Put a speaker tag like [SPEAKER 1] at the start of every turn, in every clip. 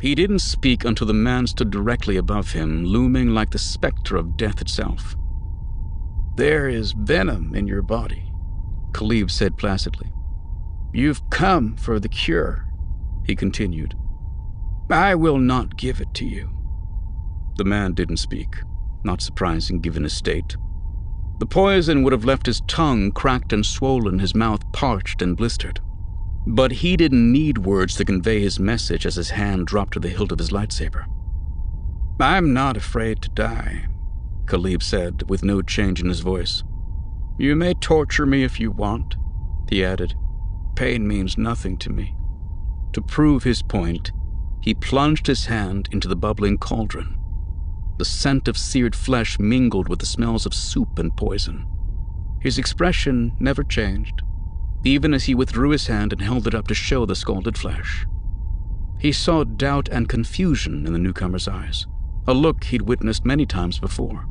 [SPEAKER 1] He didn't speak until the man stood directly above him, looming like the specter of death itself.
[SPEAKER 2] There is venom in your body, Khalib said placidly. You've come for the cure, he continued. I will not give it to you.
[SPEAKER 1] The man didn't speak, not surprising given his state. The poison would have left his tongue cracked and swollen, his mouth parched and blistered. But he didn't need words to convey his message as his hand dropped to the hilt of his lightsaber.
[SPEAKER 2] I'm not afraid to die, Khalib said, with no change in his voice. You may torture me if you want, he added. Pain means nothing to me.
[SPEAKER 1] To prove his point, he plunged his hand into the bubbling cauldron. The scent of seared flesh mingled with the smells of soup and poison. His expression never changed, even as he withdrew his hand and held it up to show the scalded flesh. He saw doubt and confusion in the newcomer's eyes, a look he'd witnessed many times before.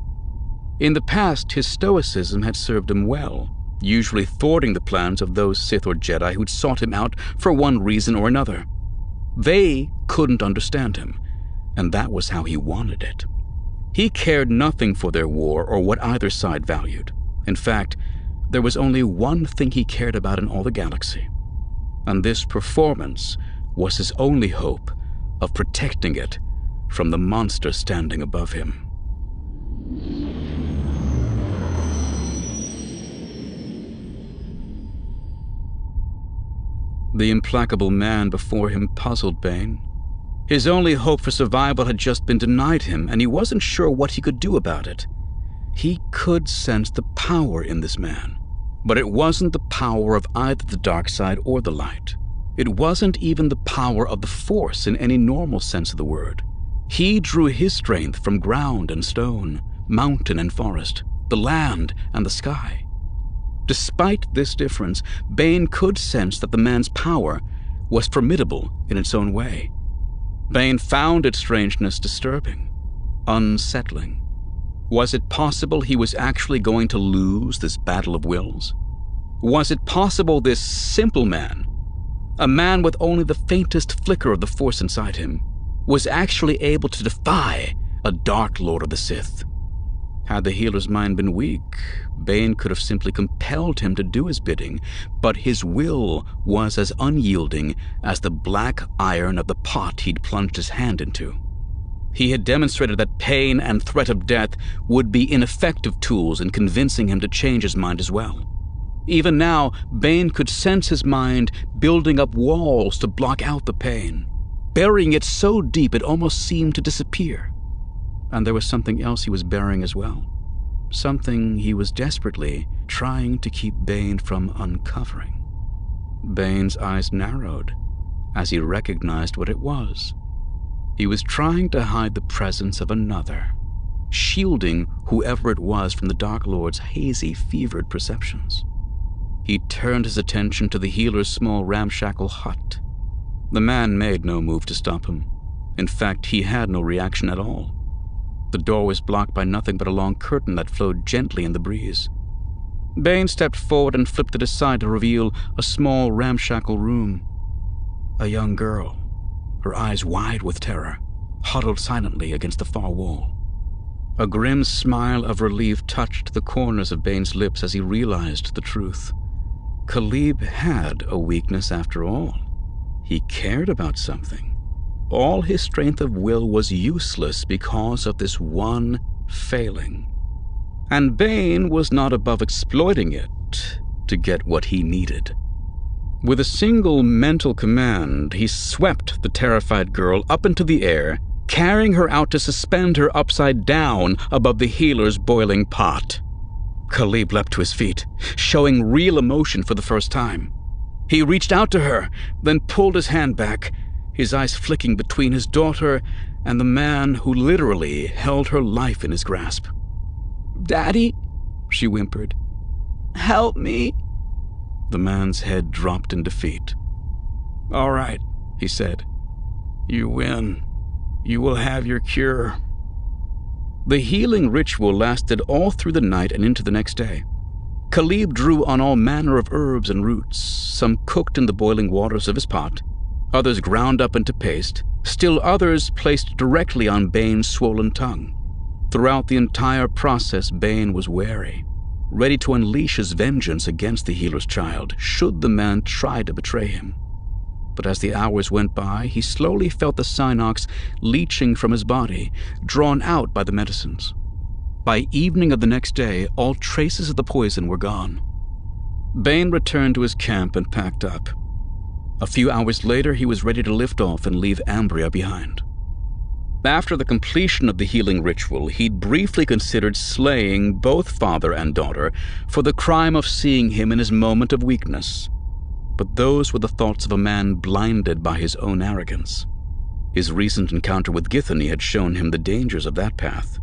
[SPEAKER 1] In the past, his stoicism had served him well, usually thwarting the plans of those Sith or Jedi who'd sought him out for one reason or another. They couldn't understand him, and that was how he wanted it. He cared nothing for their war or what either side valued. In fact, there was only one thing he cared about in all the galaxy, and this performance was his only hope of protecting it from the monster standing above him. The implacable man before him puzzled Bane. His only hope for survival had just been denied him, and he wasn't sure what he could do about it. He could sense the power in this man, but it wasn't the power of either the dark side or the light. It wasn't even the power of the Force in any normal sense of the word. He drew his strength from ground and stone, mountain and forest, the land and the sky. Despite this difference, Bane could sense that the man's power was formidable in its own way. Bane found its strangeness disturbing, unsettling. Was it possible he was actually going to lose this battle of wills? Was it possible this simple man, a man with only the faintest flicker of the Force inside him, was actually able to defy a Dark Lord of the Sith? Had the healer's mind been weak, Bane could have simply compelled him to do his bidding, but his will was as unyielding as the black iron of the pot he'd plunged his hand into. He had demonstrated that pain and threat of death would be ineffective tools in convincing him to change his mind as well. Even now, Bane could sense his mind building up walls to block out the pain, burying it so deep it almost seemed to disappear. And there was something else he was bearing as well. Something he was desperately trying to keep Bane from uncovering. Bane's eyes narrowed as he recognized what it was. He was trying to hide the presence of another, shielding whoever it was from the Dark Lord's hazy, fevered perceptions. He turned his attention to the healer's small ramshackle hut. The man made no move to stop him. In fact, he had no reaction at all. The door was blocked by nothing but a long curtain that flowed gently in the breeze. Bane stepped forward and flipped it aside to reveal a small, ramshackle room. A young girl, her eyes wide with terror, huddled silently against the far wall. A grim smile of relief touched the corners of Bane's lips as he realized the truth. Khalib had a weakness after all. He cared about something all his strength of will was useless because of this one failing. And Bane was not above exploiting it to get what he needed. With a single mental command, he swept the terrified girl up into the air, carrying her out to suspend her upside down above the healer's boiling pot. Khalib leapt to his feet, showing real emotion for the first time. He reached out to her, then pulled his hand back his eyes flicking between his daughter and the man who literally held her life in his grasp.
[SPEAKER 2] Daddy, she whimpered. Help me.
[SPEAKER 1] The man's head dropped in defeat.
[SPEAKER 2] All right, he said. You win. You will have your cure.
[SPEAKER 1] The healing ritual lasted all through the night and into the next day. Khalib drew on all manner of herbs and roots, some cooked in the boiling waters of his pot, others ground up into paste, Still others placed directly on Bane's swollen tongue. Throughout the entire process, Bane was wary, ready to unleash his vengeance against the healer's child should the man try to betray him. But as the hours went by, he slowly felt the Synox leaching from his body, drawn out by the medicines. By evening of the next day, all traces of the poison were gone. Bane returned to his camp and packed up. A few hours later, he was ready to lift off and leave Ambria behind. After the completion of the healing ritual, he'd briefly considered slaying both father and daughter for the crime of seeing him in his moment of weakness. But those were the thoughts of a man blinded by his own arrogance. His recent encounter with Githany had shown him the dangers of that path.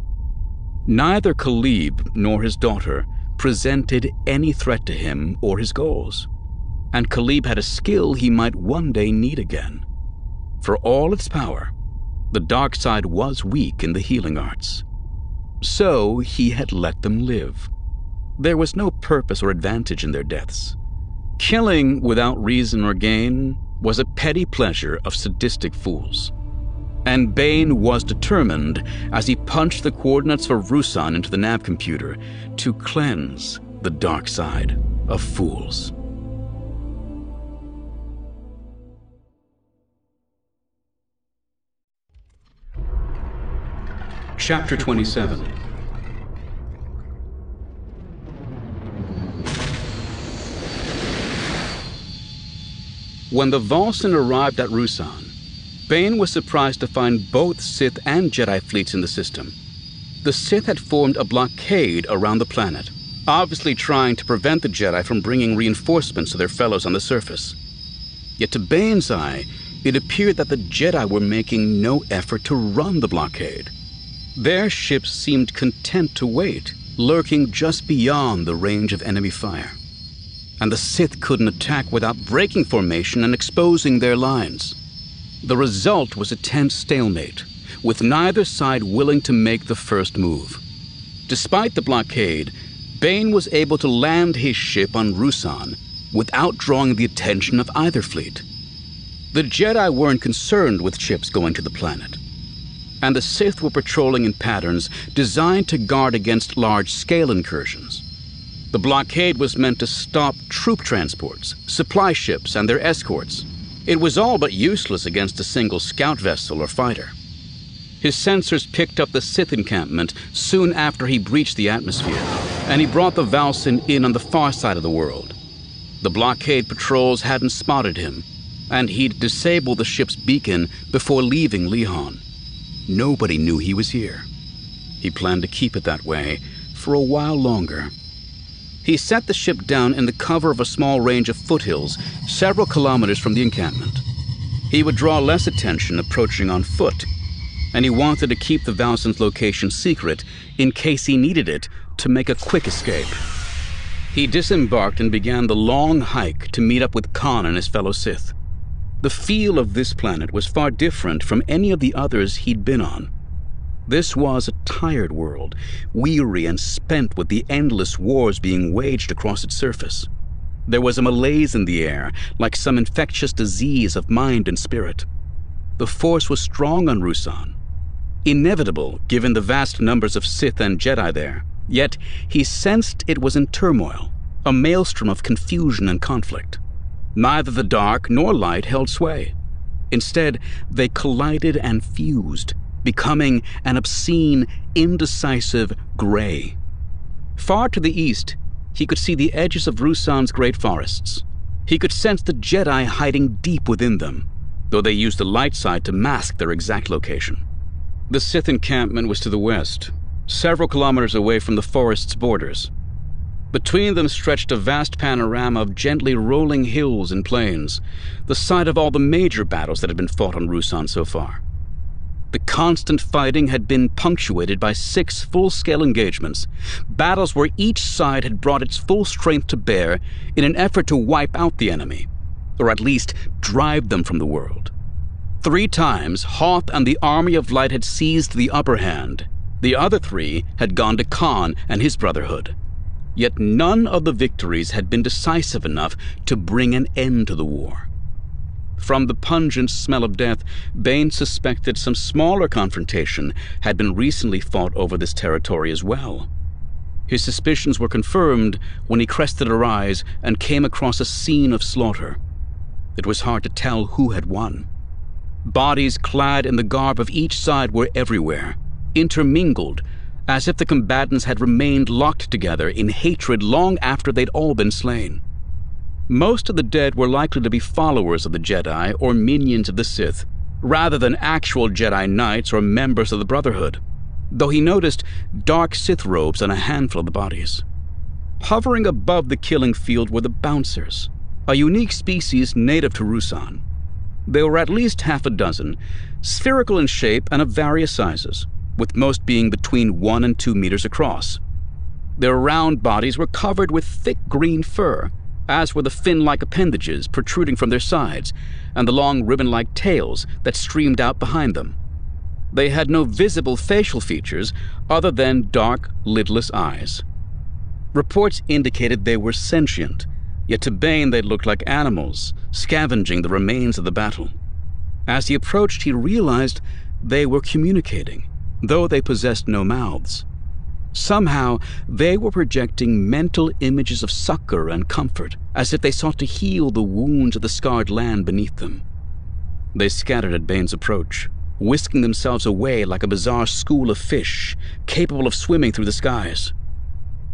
[SPEAKER 1] Neither Khalib nor his daughter presented any threat to him or his goals and Khalib had a skill he might one day need again. For all its power, the dark side was weak in the healing arts. So he had let them live. There was no purpose or advantage in their deaths. Killing without reason or gain was a petty pleasure of sadistic fools. And Bane was determined, as he punched the coordinates for Ruusan into the nav computer, to cleanse the dark side of fools. Chapter 27 When the Valcyn arrived at Ruusan, Bane was surprised to find both Sith and Jedi fleets in the system. The Sith had formed a blockade around the planet, obviously trying to prevent the Jedi from bringing reinforcements to their fellows on the surface. Yet to Bane's eye, it appeared that the Jedi were making no effort to run the blockade. Their ships seemed content to wait, lurking just beyond the range of enemy fire. And the Sith couldn't attack without breaking formation and exposing their lines. The result was a tense stalemate, with neither side willing to make the first move. Despite the blockade, Bane was able to land his ship on Ruusan without drawing the attention of either fleet. The Jedi weren't concerned with ships going to the planet and the Sith were patrolling in patterns designed to guard against large scale incursions. The blockade was meant to stop troop transports, supply ships, and their escorts. It was all but useless against a single scout vessel or fighter. His sensors picked up the Sith encampment soon after he breached the atmosphere, and he brought the Valcyn in on the far side of the world. The blockade patrols hadn't spotted him, and he'd disabled the ship's beacon before leaving Lehon. Nobody knew he was here. He planned to keep it that way for a while longer. He set the ship down in the cover of a small range of foothills several kilometers from the encampment. He would draw less attention approaching on foot, and he wanted to keep the Valcyn's location secret in case he needed it to make a quick escape. He disembarked and began the long hike to meet up with Kaan and his fellow Sith. The feel of this planet was far different from any of the others he'd been on. This was a tired world, weary and spent with the endless wars being waged across its surface. There was a malaise in the air, like some infectious disease of mind and spirit. The force was strong on Ruusan, inevitable given the vast numbers of Sith and Jedi there. Yet he sensed it was in turmoil, a maelstrom of confusion and conflict. Neither the dark nor light held sway. Instead, they collided and fused, becoming an obscene, indecisive gray. Far to the east, he could see the edges of Ruusan's great forests. He could sense the Jedi hiding deep within them, though they used the light side to mask their exact location. The Sith encampment was to the west, several kilometers away from the forest's borders. Between them stretched a vast panorama of gently rolling hills and plains, the site of all the major battles that had been fought on Ruusan so far. The constant fighting had been punctuated by six full scale engagements, battles where each side had brought its full strength to bear in an effort to wipe out the enemy, or at least drive them from the world. Three times, Hoth and the Army of Light had seized the upper hand. The other three had gone to Kaan and his Brotherhood. Yet none of the victories had been decisive enough to bring an end to the war. From the pungent smell of death, Bane suspected some smaller confrontation had been recently fought over this territory as well. His suspicions were confirmed when he crested a rise and came across a scene of slaughter. It was hard to tell who had won. Bodies clad in the garb of each side were everywhere, intermingled, as if the combatants had remained locked together in hatred long after they'd all been slain. Most of the dead were likely to be followers of the Jedi or minions of the Sith, rather than actual Jedi Knights or members of the Brotherhood though he noticed dark Sith robes on a handful of the bodies. Hovering above the killing field were the Bouncers, a unique species native to Ruusan. They were at least half a dozen, spherical in shape and of various sizes, with most being between one and two meters across. Their round bodies were covered with thick green fur, as were the fin like appendages protruding from their sides and the long ribbon like tails that streamed out behind them. They had no visible facial features other than dark, lidless eyes. Reports indicated they were sentient, yet to Bane they looked like animals, scavenging the remains of the battle. As he approached, he realized they were communicating, though they possessed no mouths. Somehow, they were projecting mental images of succor and comfort, as if they sought to heal the wounds of the scarred land beneath them. They scattered at Bane's approach, whisking themselves away like a bizarre school of fish, capable of swimming through the skies.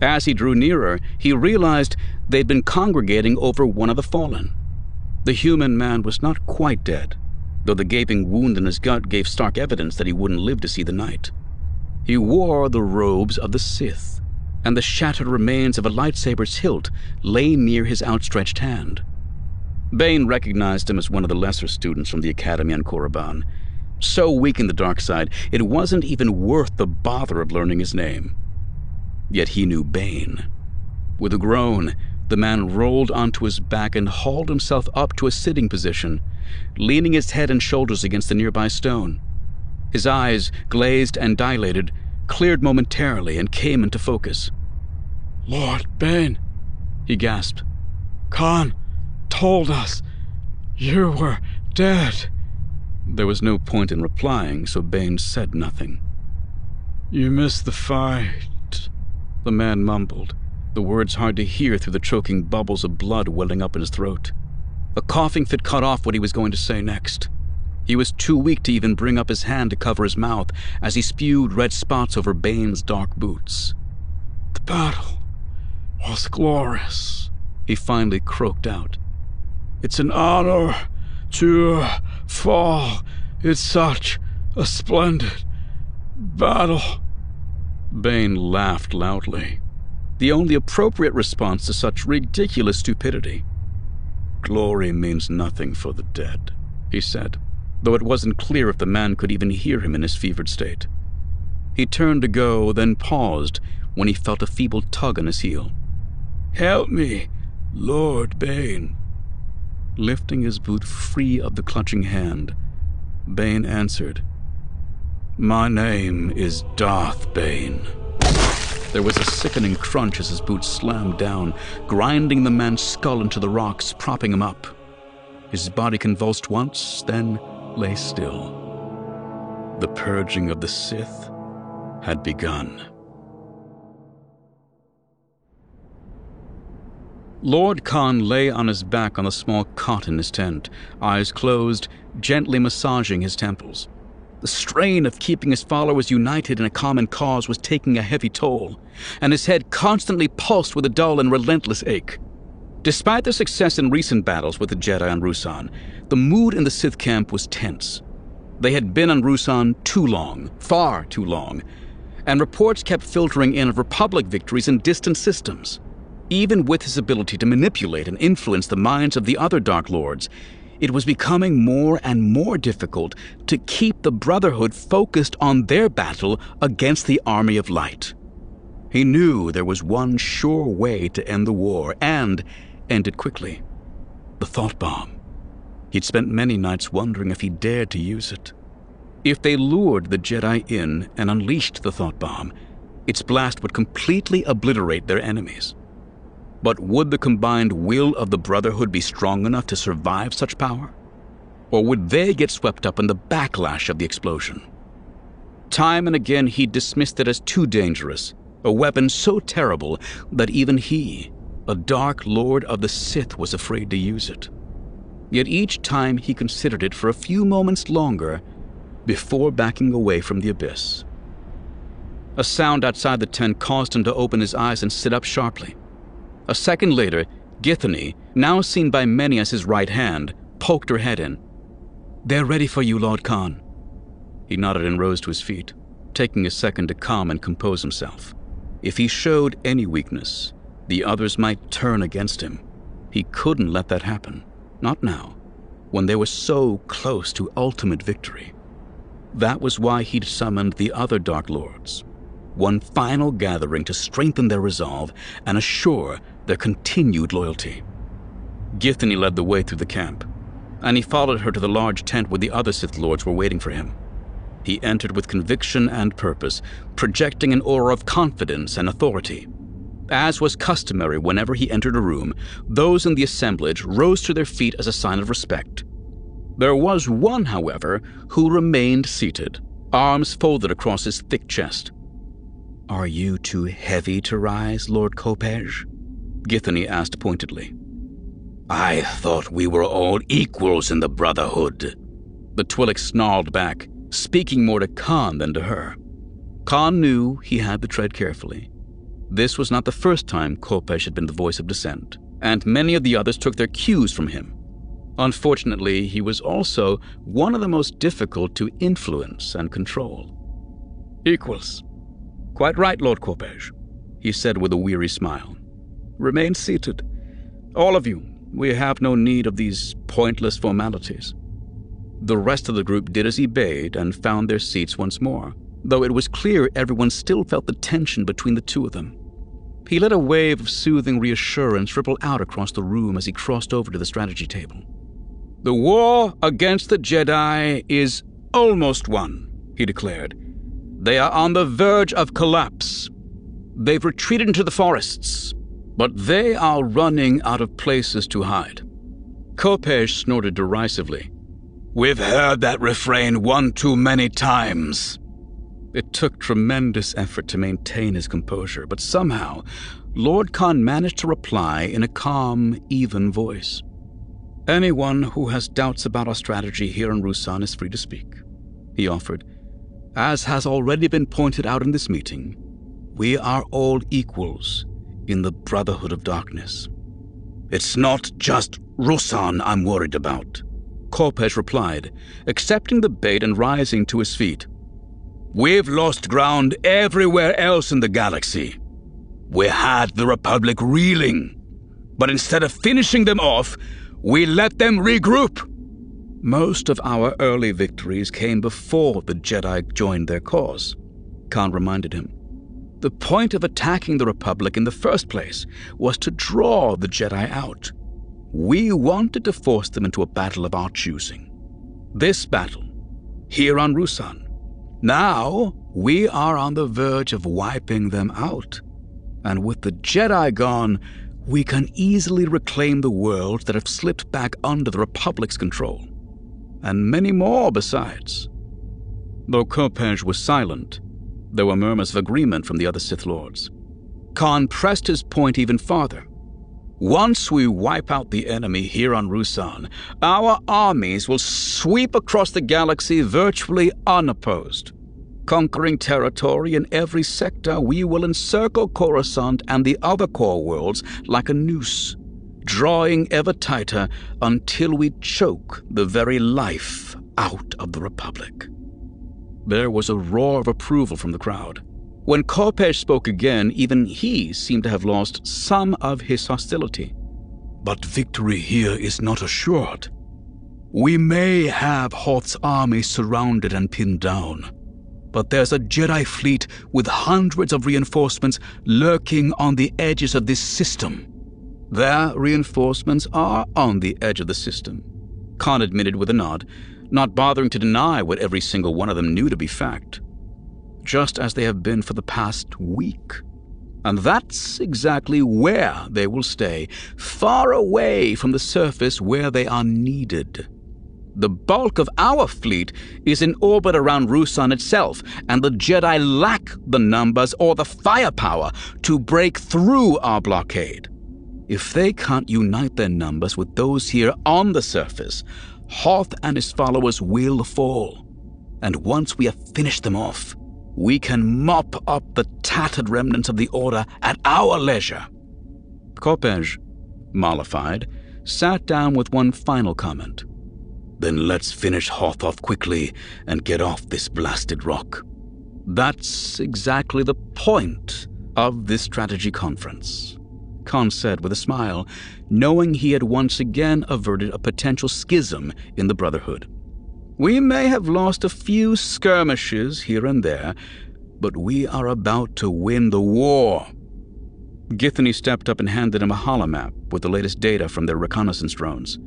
[SPEAKER 1] As he drew nearer, he realized they'd been congregating over one of the fallen. The human man was not quite dead, though the gaping wound in his gut gave stark evidence that he wouldn't live to see the night. He wore the robes of the Sith, and the shattered remains of a lightsaber's hilt lay near his outstretched hand. Bane recognized him as one of the lesser students from the academy on Korriban, so weak in the dark side, it wasn't even worth the bother of learning his name. Yet he knew Bane. With a groan, the man rolled onto his back and hauled himself up to a sitting position, leaning his head and shoulders against the nearby stone. His eyes, glazed and dilated, cleared momentarily and came into focus.
[SPEAKER 2] Lord Bane, he gasped. Kaan told us you were dead.
[SPEAKER 1] There was no point in replying, so Bane said nothing.
[SPEAKER 2] You missed the fight, the man mumbled, the words hard to hear through the choking bubbles of blood welling up in his throat. A coughing fit cut off what he was going to say next. He was too weak to even bring up his hand to cover his mouth as he spewed red spots over Bane's dark boots.
[SPEAKER 3] The battle was glorious, he finally croaked out. It's an honor to fall in such a splendid battle.
[SPEAKER 1] Bane laughed loudly, the only appropriate response to such ridiculous stupidity. Glory means nothing for the dead, he said, though it wasn't clear if the man could even hear him in his fevered state. He turned to go, then paused when he felt a feeble tug on his heel.
[SPEAKER 3] Help me, Lord Bane,
[SPEAKER 1] Lifting his boot free of the clutching hand, Bane answered, My name is Darth Bane. There was a sickening crunch as his boot slammed down, grinding the man's skull into the rocks, propping him up. His body convulsed once, then lay still. The purging of the Sith had begun. Lord Kaan lay on his back on the small cot in his tent, eyes closed, gently massaging his temples. The strain of keeping his followers united in a common cause was taking a heavy toll, and his head constantly pulsed with a dull and relentless ache. Despite their success in recent battles with the Jedi on Ruusan, the mood in the Sith camp was tense. They had been on Ruusan too long, far too long, and reports kept filtering in of Republic victories in distant systems. Even with his ability to manipulate and influence the minds of the other Dark Lords, it was becoming more and more difficult to keep the Brotherhood focused on their battle against the Army of Light. He knew there was one sure way to end the war, and end it quickly the thought bomb. He'd spent many nights wondering if he dared to use it. If they lured the Jedi in and unleashed the thought bomb, its blast would completely obliterate their enemies. But would the combined will of the Brotherhood be strong enough to survive such power? Or would they get swept up in the backlash of the explosion? Time and again he dismissed it as too dangerous, a weapon so terrible that even he, a dark lord of the Sith, was afraid to use it. Yet each time he considered it for a few moments longer before backing away from the abyss. A sound outside the tent caused him to open his eyes and sit up sharply. A second later, Githany, now seen by many as his right hand, poked her head in. They're ready for you, Lord Kaan. He nodded and rose to his feet, taking a second to calm and compose himself. If he showed any weakness, the others might turn against him. He couldn't let that happen. Not now, when they were so close to ultimate victory. That was why he'd summoned the other Dark Lords. One final gathering to strengthen their resolve and assure their continued loyalty. Githany led the way through the camp, and he followed her to the large tent where the other Sith Lords were waiting for him. He entered with conviction and purpose, projecting an aura of confidence and authority. As was customary whenever he entered a room, those in the assemblage rose to their feet as a sign of respect. There was one, however, who remained seated, arms folded across his thick chest. Are you too heavy to rise, Lord Kopecz? Githany asked pointedly.
[SPEAKER 2] I thought we were all equals in the Brotherhood.
[SPEAKER 1] The Twi'lek snarled back, speaking more to Kaan than to her. Kaan knew he had to tread carefully. This was not the first time Kopecz had been the voice of dissent, and many of the others took their cues from him. Unfortunately, he was also one of the most difficult to influence and control. Equals. Quite right, Lord Kopecz, he said with a weary smile. Remain seated. All of you, we have no need of these pointless formalities. The rest of the group did as he bade and found their seats once more, though it was clear everyone still felt the tension between the two of them. He let a wave of soothing reassurance ripple out across the room as he crossed over to the strategy table. The war against the Jedi is almost won, he declared. They are on the verge of collapse. They've retreated into the forests, but they are running out of places to hide. Kopecz snorted derisively.
[SPEAKER 2] We've heard that refrain one too many times.
[SPEAKER 1] It took tremendous effort to maintain his composure, but somehow Lord Kaan managed to reply in a calm, even voice. Anyone who has doubts about our strategy here in Ruusan is free to speak, he offered. As has already been pointed out in this meeting, we are all equals in the Brotherhood of Darkness.
[SPEAKER 2] It's not just Ruusan I'm worried about,
[SPEAKER 1] Kopecz replied, accepting the bait and rising to his feet.
[SPEAKER 2] We've lost ground everywhere else in the galaxy. We had the Republic reeling, but instead of finishing them off, we let them regroup.
[SPEAKER 1] Most of our early victories came before the Jedi joined their cause, Kaan reminded him. The point of attacking the Republic in the first place was to draw the Jedi out. We wanted to force them into a battle of our choosing. This battle, here on Ruusan. now we are on the verge of wiping them out. And with the Jedi gone, we can easily reclaim the worlds that have slipped back under the Republic's control. And many more besides. Though Kopecz was silent, there were murmurs of agreement from the other Sith Lords. Kaan pressed his point even farther. Once we wipe out the enemy here on Ruusan, our armies will sweep across the galaxy virtually unopposed. Conquering territory in every sector, we will encircle Coruscant and the other core worlds like a noose, drawing ever tighter until we choke the very life out of the Republic. There was a roar of approval from the crowd. When Kopecz spoke again, even he seemed to have lost some of his hostility.
[SPEAKER 3] But victory here is not assured. We may have Hoth's army surrounded and pinned down, but there's a Jedi fleet with hundreds of reinforcements lurking on the edges of this system.
[SPEAKER 1] Their reinforcements are on the edge of the system, Kaan admitted with a nod, not bothering to deny what every single one of them knew to be fact just as they have been for the past week. And that's exactly where they will stay, far away from the surface where they are needed. The bulk of our fleet is in orbit around Ruusan itself, and the Jedi lack the numbers or the firepower to break through our blockade. If they can't unite their numbers with those here on the surface, Hoth and his followers will fall. And once we have finished them off, we can mop up the tattered remnants of the Order at our leisure. Kopecz, mollified, sat down with one final comment. Then let's finish Hoth off quickly and get off this blasted rock. That's exactly the point of this strategy conference, Kaan said with a smile, knowing he had once again averted a potential schism in the Brotherhood. We may have lost a few skirmishes here and there, but we are about to win the war. Githany stepped up and handed him a holomap with the latest data from their reconnaissance drones.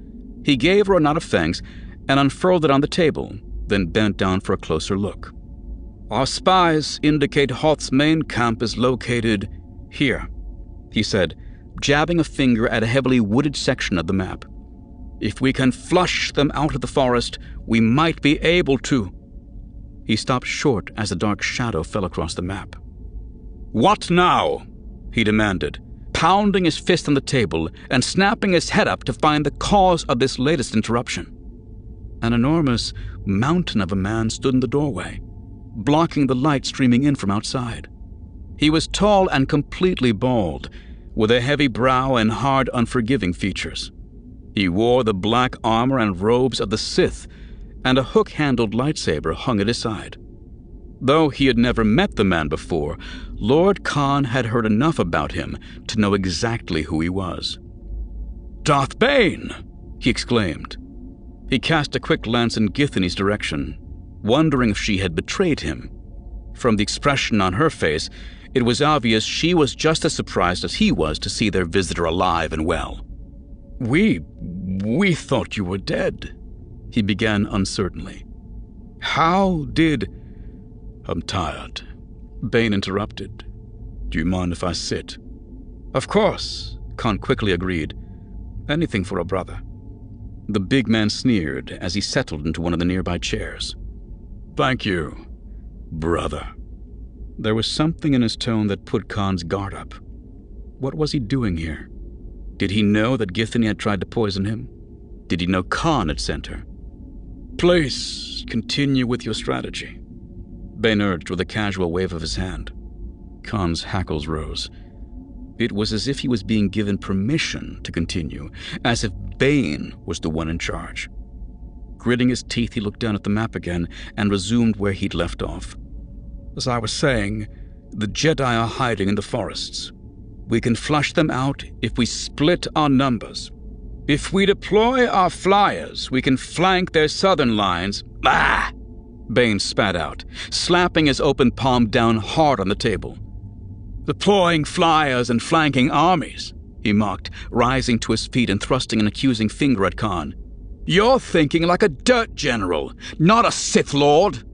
[SPEAKER 1] He gave her a nod of thanks and unfurled it on the table, then bent down for a closer look. Our spies indicate Hoth's main camp is located here, he said, jabbing a finger at a heavily wooded section of the map. If we can flush them out of the forest, we might be able to. He stopped short as a dark shadow fell across the map. What now? he demanded, pounding his fist on the table and snapping his head up to find the cause of this latest interruption. An enormous mountain of a man stood in the doorway, blocking the light streaming in from outside. He was tall and completely bald, with a heavy brow and hard, unforgiving features. He wore the black armor and robes of the Sith, and a hook handled lightsaber hung at his side. Though he had never met the man before, Lord Kaan had heard enough about him to know exactly who he was. Darth Bane! he exclaimed. He cast a quick glance in Githany's direction, wondering if she had betrayed him. From the expression on her face, it was obvious she was just as surprised as he was to see their visitor alive and well. We. we thought you were dead, he began uncertainly. How did. I'm tired, Bane interrupted. Do you mind if I sit? Of course, Kaan quickly agreed. Anything for a brother. The big man sneered as he settled into one of the nearby chairs. Thank you, brother. There was something in his tone that put Kaan's guard up. What was he doing here? Did he know that Githany had tried to poison him? Did he know Kaan had sent her? Please continue with your strategy, Bane urged with a casual wave of his hand. Kaan's hackles rose. It was as if he was being given permission to continue, as if Bane was the one in charge. Gritting his teeth, he looked down at the map again and resumed where he'd left off. As I was saying, the Jedi are hiding in the forests. We can flush them out if we split our numbers. If we deploy our flyers, we can flank their southern lines. Ah! Bane spat out, slapping his open palm down hard on the table. Deploying flyers and flanking armies, he mocked, rising to his feet and thrusting an accusing finger at Kaan. You're thinking like a dirt general, not a Sith Lord.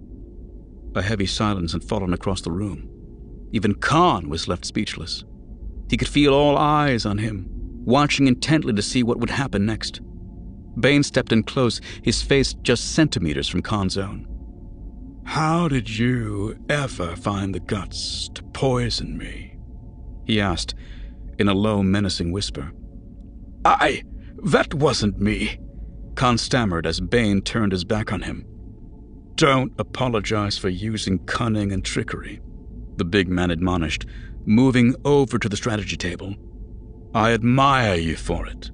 [SPEAKER 1] A heavy silence had fallen across the room. Even Kaan was left speechless. He could feel all eyes on him, watching intently to see what would happen next. Bane stepped in close, his face just centimeters from Kaan's own. How did you ever find the guts to poison me? He asked, in a low, menacing whisper. I. that wasn't me, Kaan stammered as Bane turned his back on him. Don't apologize for using cunning and trickery, the big man admonished, moving over to the strategy table. I admire you for it.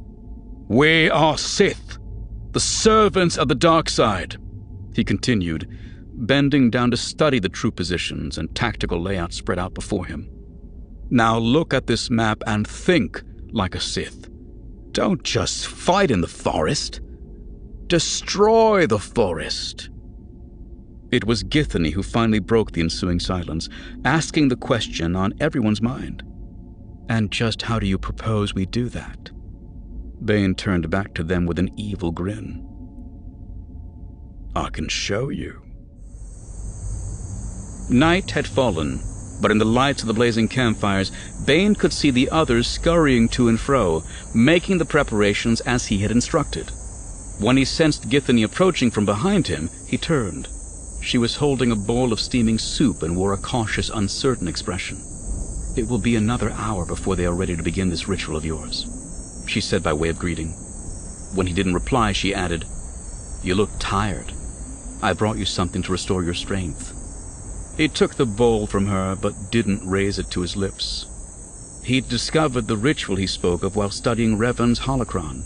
[SPEAKER 1] We are Sith, the servants of the dark side, he continued, bending down to study the troop positions and tactical layout spread out before him. Now look at this map and think like a Sith. Don't just fight in the forest. Destroy the forest. It was Githany who finally broke the ensuing silence, asking the question on everyone's mind. And just how do you propose we do that? Bane turned back to them with an evil grin. I can show you. Night had fallen, but in the lights of the blazing campfires, Bane could see the others scurrying to and fro, making the preparations as he had instructed. When he sensed Githany approaching from behind him, he turned. She was holding a bowl of steaming soup and wore a cautious, uncertain expression. It will be another hour before they are ready to begin this ritual of yours, she said by way of greeting. When he didn't reply, she added, You look tired. I brought you something to restore your strength. He took the bowl from her, but didn't raise it to his lips. He'd discovered the ritual he spoke of while studying Revan's holocron,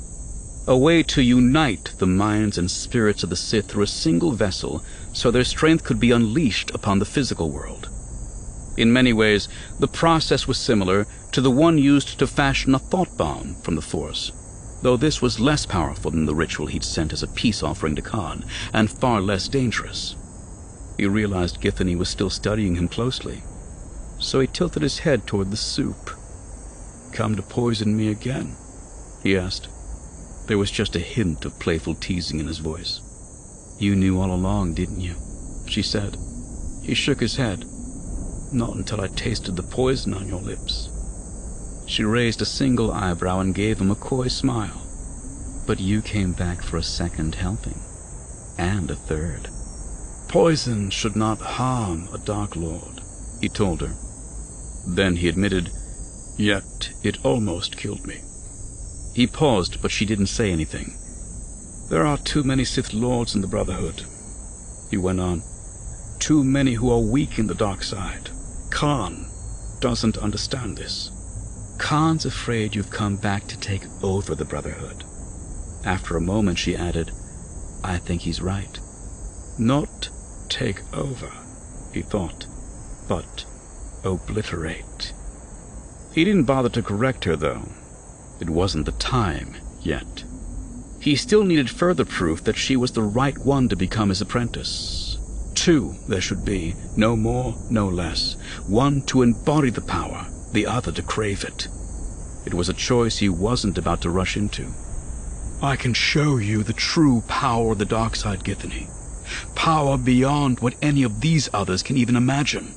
[SPEAKER 1] a way to unite the minds and spirits of the Sith through a single vessel so their strength could be unleashed upon the physical world. In many ways, the process was similar to the one used to fashion a thought bomb from the Force, though this was less powerful than the ritual he'd sent as a peace offering to Kaan, and far less dangerous. He realized Githany was still studying him closely, so he tilted his head toward the soup. Come to poison me again? he asked. There was just a hint of playful teasing in his voice. You knew all along, didn't you? she said. He shook his head. Not until I tasted the poison on your lips. She raised a single eyebrow and gave him a coy smile. But you came back for a second helping. And a third. Poison should not harm a Dark Lord, he told her. Then he admitted, Yet it almost killed me. He paused, but she didn't say anything. There are too many Sith Lords in the Brotherhood, he went on. Too many who are weak in the dark side. Kaan doesn't understand this. Kaan's afraid you've come back to take over the Brotherhood. After a moment, she added, I think he's right. Not take over, he thought, but obliterate. He didn't bother to correct her, though. It wasn't the time yet. He still needed further proof that she was the right one to become his apprentice. Two there should be, no more, no less. One to embody the power, the other to crave it. It was a choice he wasn't about to rush into. I can show you the true power of the dark side, Githany. Power beyond what any of these others can even imagine,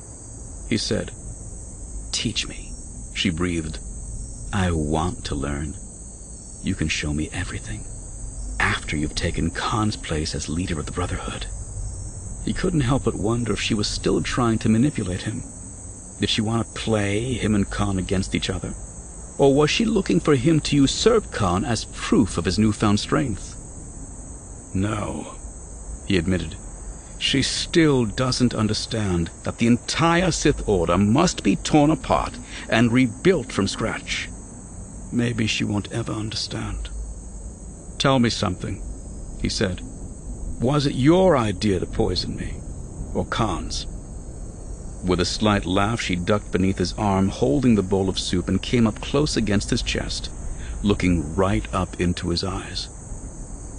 [SPEAKER 1] he said. Teach me she breathed. I want to learn. You can show me everything. After you've taken Kaan's place as leader of the Brotherhood. He couldn't help but wonder if she was still trying to manipulate him. Did she want to play him and Kaan against each other? Or was she looking for him to usurp Kaan as proof of his newfound strength? No, he admitted. She still doesn't understand that the entire Sith Order must be torn apart and rebuilt from scratch. Maybe she won't ever understand. Tell me something, he said. Was it your idea to poison me, or Kaan's? With a slight laugh, she ducked beneath his arm, holding the bowl of soup, and came up close against his chest, looking right up into his eyes.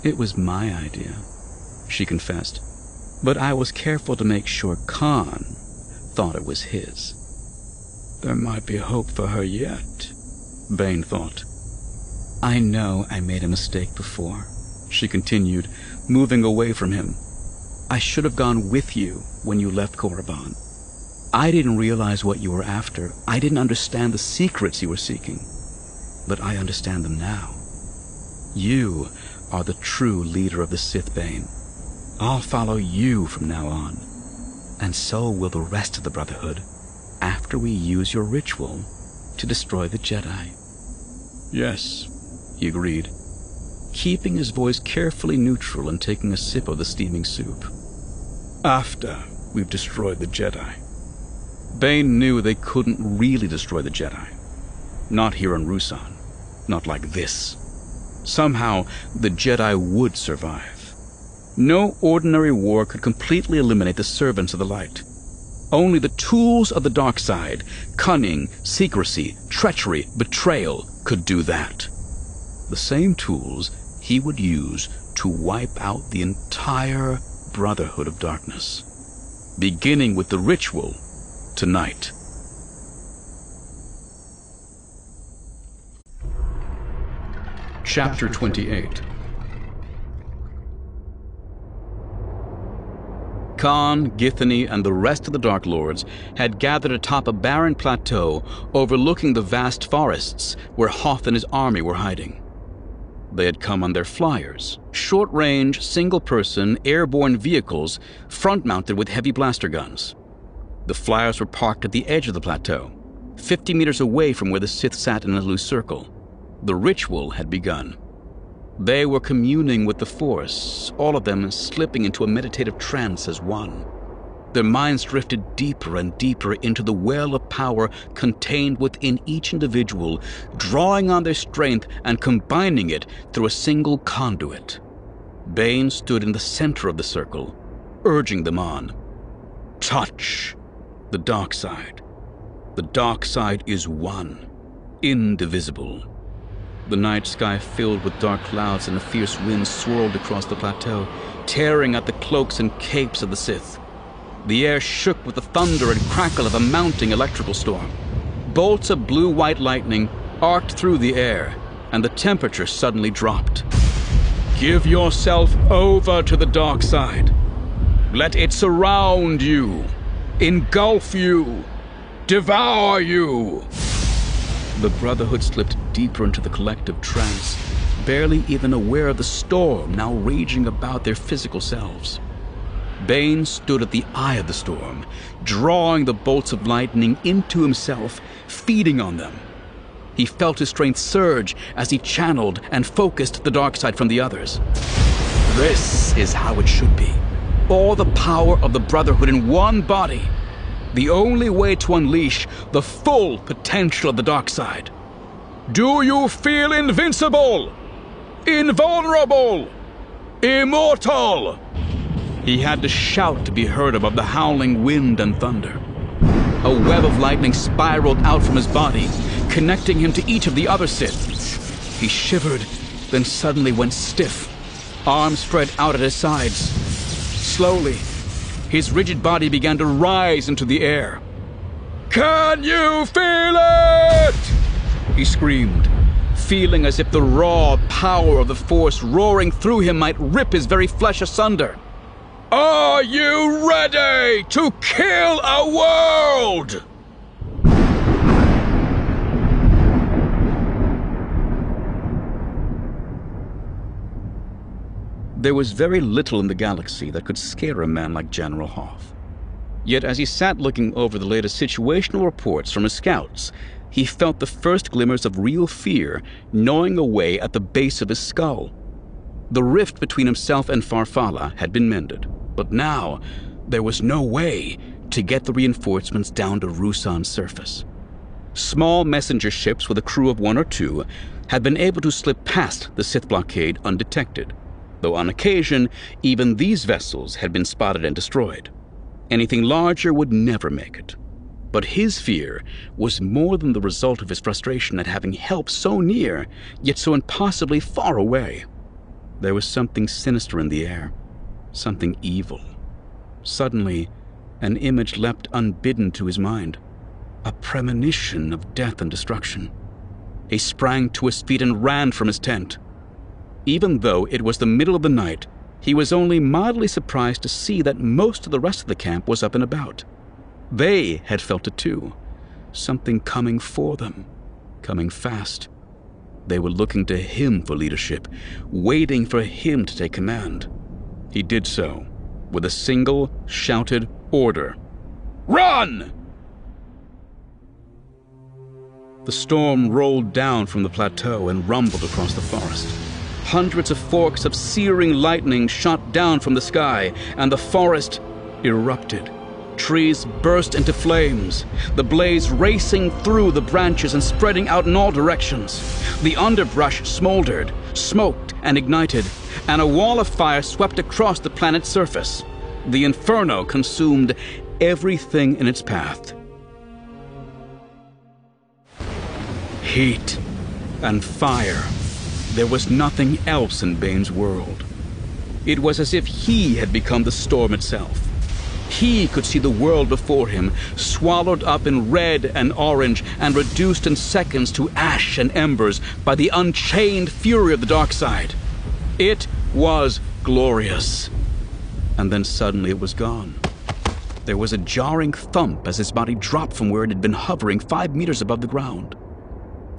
[SPEAKER 1] It was my idea, she confessed but I was careful to make sure Kaan thought it was his. There might be hope for her yet, Bane thought. I know I made a mistake before, she continued, moving away from him. I should have gone with you when you left Korriban. I didn't realize what you were after. I didn't understand the secrets you were seeking. But I understand them now. You are the true leader of the Sith Bane. I'll follow you from now on. And so will the rest of the Brotherhood after we use your ritual to destroy the Jedi. Yes, he agreed, keeping his voice carefully neutral and taking a sip of the steaming soup. After we've destroyed the Jedi. Bane knew they couldn't really destroy the Jedi. Not here on Ruusan. Not like this. Somehow, the Jedi would survive. No ordinary war could completely eliminate the servants of the light. Only the tools of the dark side, cunning, secrecy, treachery, betrayal, could do that. The same tools he would use to wipe out the entire Brotherhood of Darkness, beginning with the ritual tonight.
[SPEAKER 2] Chapter 28
[SPEAKER 1] Kaan, Githany, and the rest of the Dark Lords had gathered atop a barren plateau overlooking the vast forests where Hoth and his army were hiding. They had come on their flyers, short range, single person, airborne vehicles, front mounted with heavy blaster guns. The flyers were parked at the edge of the plateau, 50 meters away from where the Sith sat in a loose circle. The ritual had begun. They were communing with the Force, all of them slipping into a meditative trance as one. Their minds drifted deeper and deeper into the well of power contained within each individual, drawing on their strength and combining it through a single conduit. Bane stood in the center of the circle, urging them on. Touch the dark side. The dark side is one, indivisible. The night sky filled with dark clouds and a fierce wind swirled across the plateau, tearing at the cloaks and capes of the Sith. The air shook with the thunder and crackle of a mounting electrical storm. Bolts of blue white lightning arced through the air, and the temperature suddenly dropped. Give yourself over to the dark side. Let it surround you, engulf you, devour you. The Brotherhood slipped deeper into the collective trance, barely even aware of the storm now raging about their physical selves. Bane stood at the eye of the storm, drawing the bolts of lightning into himself, feeding on them. He felt his strength surge as he channeled and focused the dark side from the others. This is how it should be. All the power of the Brotherhood in one body. The only way to unleash the full potential of the dark side. Do you feel invincible? Invulnerable? Immortal? He had to shout to be heard above the howling wind and thunder. A web of lightning spiraled out from his body, connecting him to each of the other Sith. He shivered, then suddenly went stiff, arms spread out at his sides. Slowly, his rigid body began to rise into the air. Can you feel it? He screamed, feeling as if the raw power of the Force roaring through him might rip his very flesh asunder. Are you ready to kill a world? There was very little in the galaxy that could scare a man like General Hoth. Yet as he sat looking over the latest situational reports from his scouts, he felt the first glimmers of real fear gnawing away at the base of his skull. The rift between himself and Farfalla had been mended. But now, there was no way to get the reinforcements down to Ruusan's surface. Small messenger ships with a crew of one or two had been able to slip past the Sith blockade undetected, though on occasion, even these vessels had been spotted and destroyed. Anything larger would never make it. But his fear was more than the result of his frustration at having help so near, yet so impossibly far away. There was something sinister in the air something evil. Suddenly, an image leapt unbidden to his mind a premonition of death and destruction. He sprang to his feet and ran from his tent. Even though it was the middle of the night, he was only mildly surprised to see that most of the rest of the camp was up and about. They had felt it too. Something coming for them, coming fast. They were looking to him for leadership, waiting for him to take command. He did so with a single shouted order Run! The storm rolled down from the plateau and rumbled across the forest. Hundreds of forks of searing lightning shot down from the sky, and the forest erupted. Trees burst into flames, the blaze racing through the branches and spreading out in all directions. The underbrush smoldered, smoked, and ignited, and a wall of fire swept across the planet's surface. The inferno consumed everything in its path. Heat and fire. There was nothing else in Bane's world. It was as if he had become the storm itself. He could see the world before him, swallowed up in red and orange and reduced in seconds to ash and embers by the unchained fury of the dark side. It was glorious. And then suddenly it was gone. There was a jarring thump as his body dropped from where it had been hovering five meters above the ground.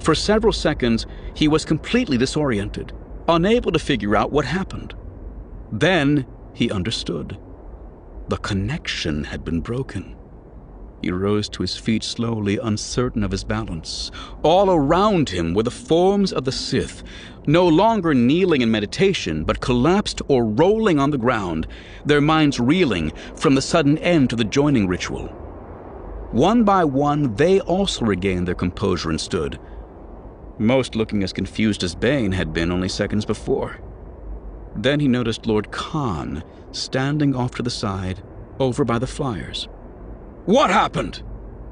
[SPEAKER 1] For several seconds, he was completely disoriented. unable to figure out what happened. Then he understood. The connection had been broken. He rose to his feet slowly, uncertain of his balance. All around him were the forms of the Sith, no longer kneeling in meditation, but collapsed or rolling on the ground, their minds reeling from the sudden end to the joining ritual. One by one, they also regained their composure and stood, most looking as confused as Bane had been only seconds before. Then he noticed Lord Kaan standing off to the side, over by the flyers.
[SPEAKER 2] What happened?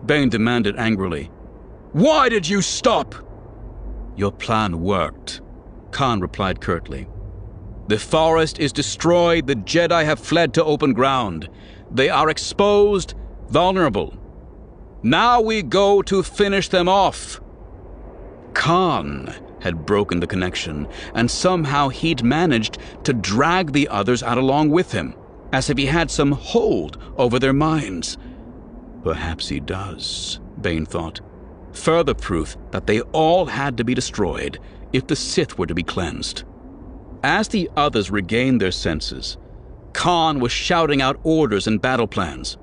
[SPEAKER 1] Bane demanded angrily.
[SPEAKER 2] Why did you stop?
[SPEAKER 1] Your plan worked, Kaan replied curtly. The forest is destroyed, the Jedi have fled to open ground. They are exposed, vulnerable. Now we go to finish them off. Kaan had broken the connection, and somehow he'd managed to drag the others out along with him, as if he had some hold over their minds. Perhaps he does, Bane thought. Further proof that they all had to be destroyed if the Sith were to be cleansed. As the others regained their senses, Kaan was shouting out orders and battle plans.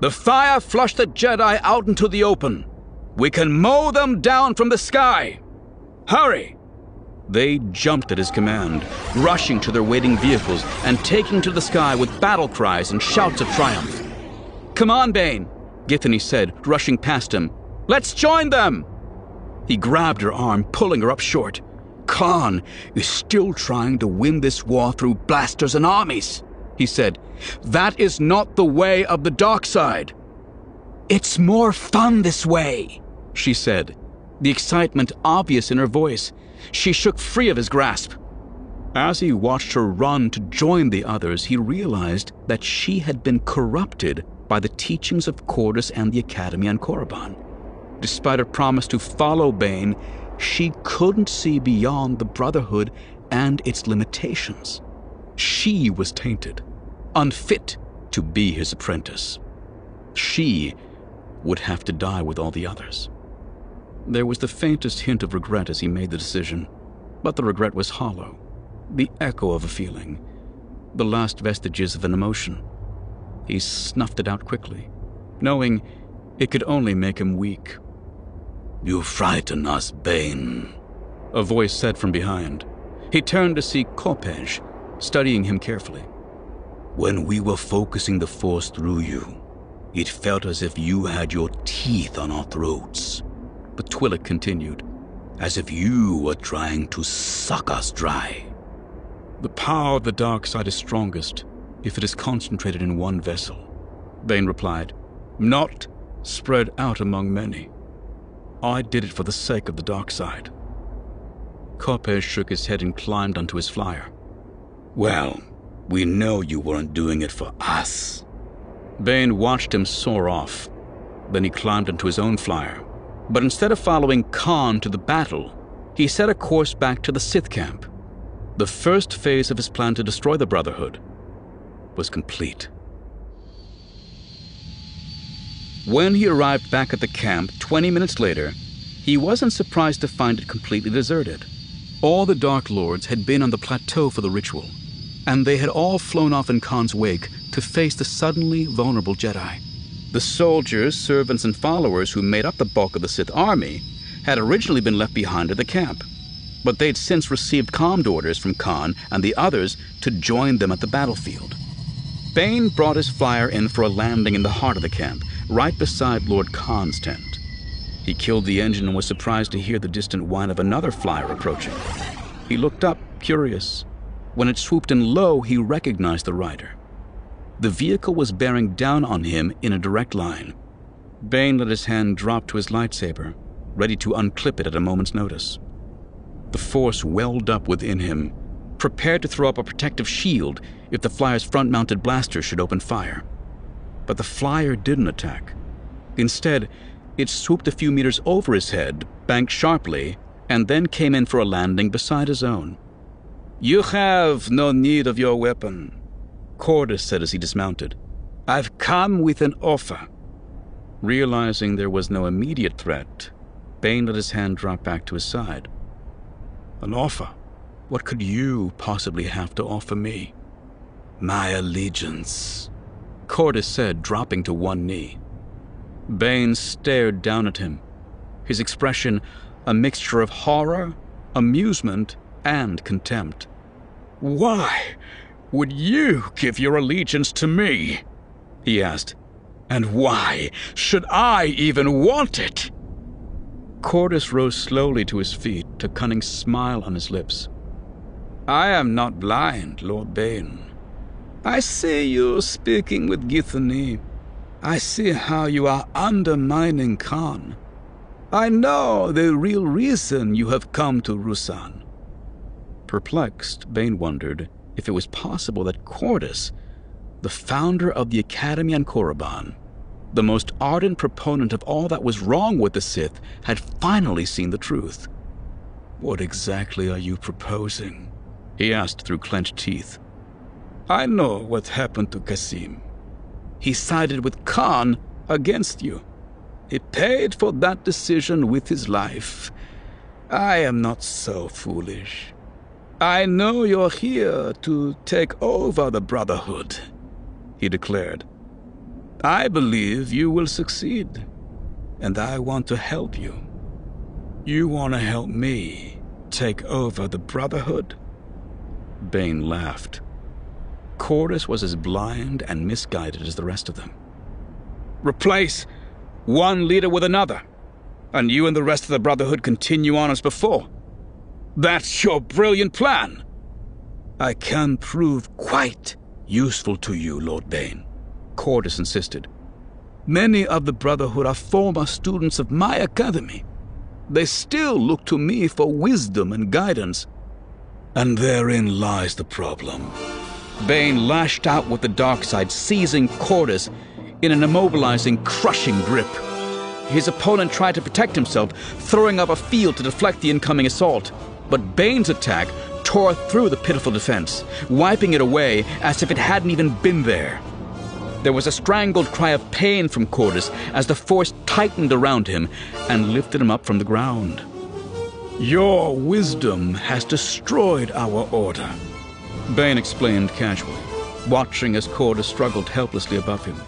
[SPEAKER 1] The fire flushed the Jedi out into the open. We can mow them down from the sky. Hurry! They jumped at his command, rushing to their waiting vehicles and taking to the sky with battle cries and shouts of triumph. Come on, Bane, Githany said, rushing past him. Let's join them! He grabbed her arm, pulling her up short. Kaan is still trying to win this war through blasters and armies, he said. That is not the way of the dark side. It's more fun this way, she said, the excitement obvious in her voice. She shook free of his grasp. As he watched her run to join the others, he realized that she had been corrupted by the teachings of Qordis and the Academy on Korriban. Despite her promise to follow Bane, she couldn't see beyond the Brotherhood and its limitations. She was tainted, unfit to be his apprentice. She would have to die with all the others. There was the faintest hint of regret as he made the decision, but the regret was hollow, the echo of a feeling, the last vestiges of an emotion. He snuffed it out quickly, knowing it could only make him weak.
[SPEAKER 3] You frighten us, Bane,
[SPEAKER 1] a voice said from behind. He turned to see Kopecz, studying him carefully.
[SPEAKER 3] When we were focusing the Force through you, it felt as if you had your teeth on our throats.
[SPEAKER 1] But Twi'lek continued,
[SPEAKER 3] as if you were trying to suck us dry.
[SPEAKER 1] The power of the dark side is strongest if it is concentrated in one vessel, Bane replied, not spread out among many. I did it for the sake of the dark side. Kopecz shook his head and climbed onto his flyer.
[SPEAKER 3] Well, we know you weren't doing it for us.
[SPEAKER 1] Bane watched him soar off. Then he climbed into his own flyer but instead of following Kaan to the battle, he set a course back to the Sith camp. The first phase of his plan to destroy the Brotherhood was complete. When he arrived back at the camp 20 minutes later, he wasn't surprised to find it completely deserted. All the Dark Lords had been on the plateau for the ritual, and they had all flown off in Kaan's wake to face the suddenly vulnerable Jedi. The soldiers, servants, and followers who made up the bulk of the Sith army had originally been left behind at the camp, but they'd since received command orders from Kaan and the others to join them at the battlefield. Bane brought his flyer in for a landing in the heart of the camp, right beside Lord Kaan's tent. He killed the engine and was surprised to hear the distant whine of another flyer approaching. He looked up, curious. When it swooped in low, he recognized the rider. The vehicle was bearing down on him in a direct line. Bane let his hand drop to his lightsaber, ready to unclip it at a moment's notice. The force welled up within him, prepared to throw up a protective shield if the flyer's front mounted blaster should open fire. But the flyer didn't attack. Instead, it swooped a few meters over his head, banked sharply, and then came in for a landing beside his own. You have no need of your weapon, Qordis said as he dismounted. I've come with an offer. Realizing there was no immediate threat, Bane let his hand drop back to his side. An offer? What could you possibly have to offer me?
[SPEAKER 3] My allegiance,
[SPEAKER 1] Qordis said, dropping to one knee. Bane stared down at him, his expression a mixture of horror, amusement, and contempt.
[SPEAKER 3] Why would you give your allegiance to me? he asked. And why should I even want it?
[SPEAKER 1] Qordis rose slowly to his feet, a cunning smile on his lips.
[SPEAKER 2] I am not blind, Lord Bane. I see you speaking with Githany. I see how you are undermining Kaan. I know the real reason you have come to Ruusan.
[SPEAKER 1] Perplexed, Bane wondered if it was possible that Qordis, the founder of the Academy on Korriban, the most ardent proponent of all that was wrong with the Sith, had finally seen the truth.
[SPEAKER 3] What exactly are you proposing? he asked through clenched teeth.
[SPEAKER 2] I know what happened to Kas'im. He sided with Kaan against you. He paid for that decision with his life. I am not so foolish. I know you're here to take over the Brotherhood, he declared. I believe you will succeed, and I want to help you.
[SPEAKER 3] You want to help me take over the Brotherhood?
[SPEAKER 1] Bane laughed. Qordis was as blind and misguided as the rest of them.
[SPEAKER 2] Replace one leader with another, and you and the rest of the Brotherhood continue on as before. That's your brilliant plan.
[SPEAKER 3] I can prove quite useful to you, Lord Bane, Qordis insisted.
[SPEAKER 2] Many of the Brotherhood are former students of my academy. They still look to me for wisdom and guidance.
[SPEAKER 3] And therein lies the problem.
[SPEAKER 1] Bane lashed out with the dark side, seizing Qordis in an immobilizing, crushing grip. His opponent tried to protect himself, throwing up a field to deflect the incoming assault. But Bane's attack tore through the pitiful defense, wiping it away as if it hadn't even been there. There was a strangled cry of pain from Qordis as the force tightened around him and lifted him up from the ground.
[SPEAKER 2] Your wisdom has destroyed our order, Bane explained casually, watching as Qordis struggled helplessly above him.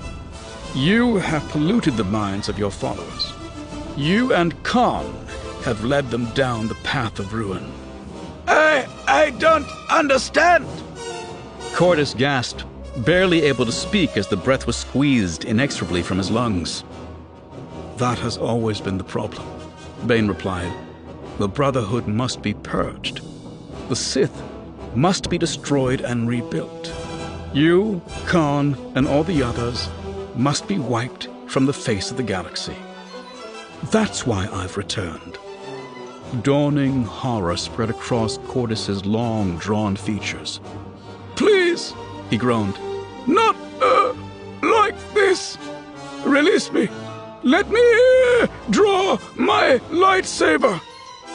[SPEAKER 2] You have polluted the minds of your followers. You and Kaan have led them down the path of ruin.
[SPEAKER 4] I. I don't understand!
[SPEAKER 1] Qordis gasped, barely able to speak as the breath was squeezed inexorably from his lungs.
[SPEAKER 3] That has always been the problem, Bane replied. The Brotherhood must be purged. The Sith must be destroyed and rebuilt. You, Kaan, and all the others must be wiped from the face of the galaxy. That's why I've returned. Dawning horror spread across Qordis's long, drawn features.
[SPEAKER 2] Please, he groaned, not, uh, like this. Release me. Let me uh, draw my lightsaber.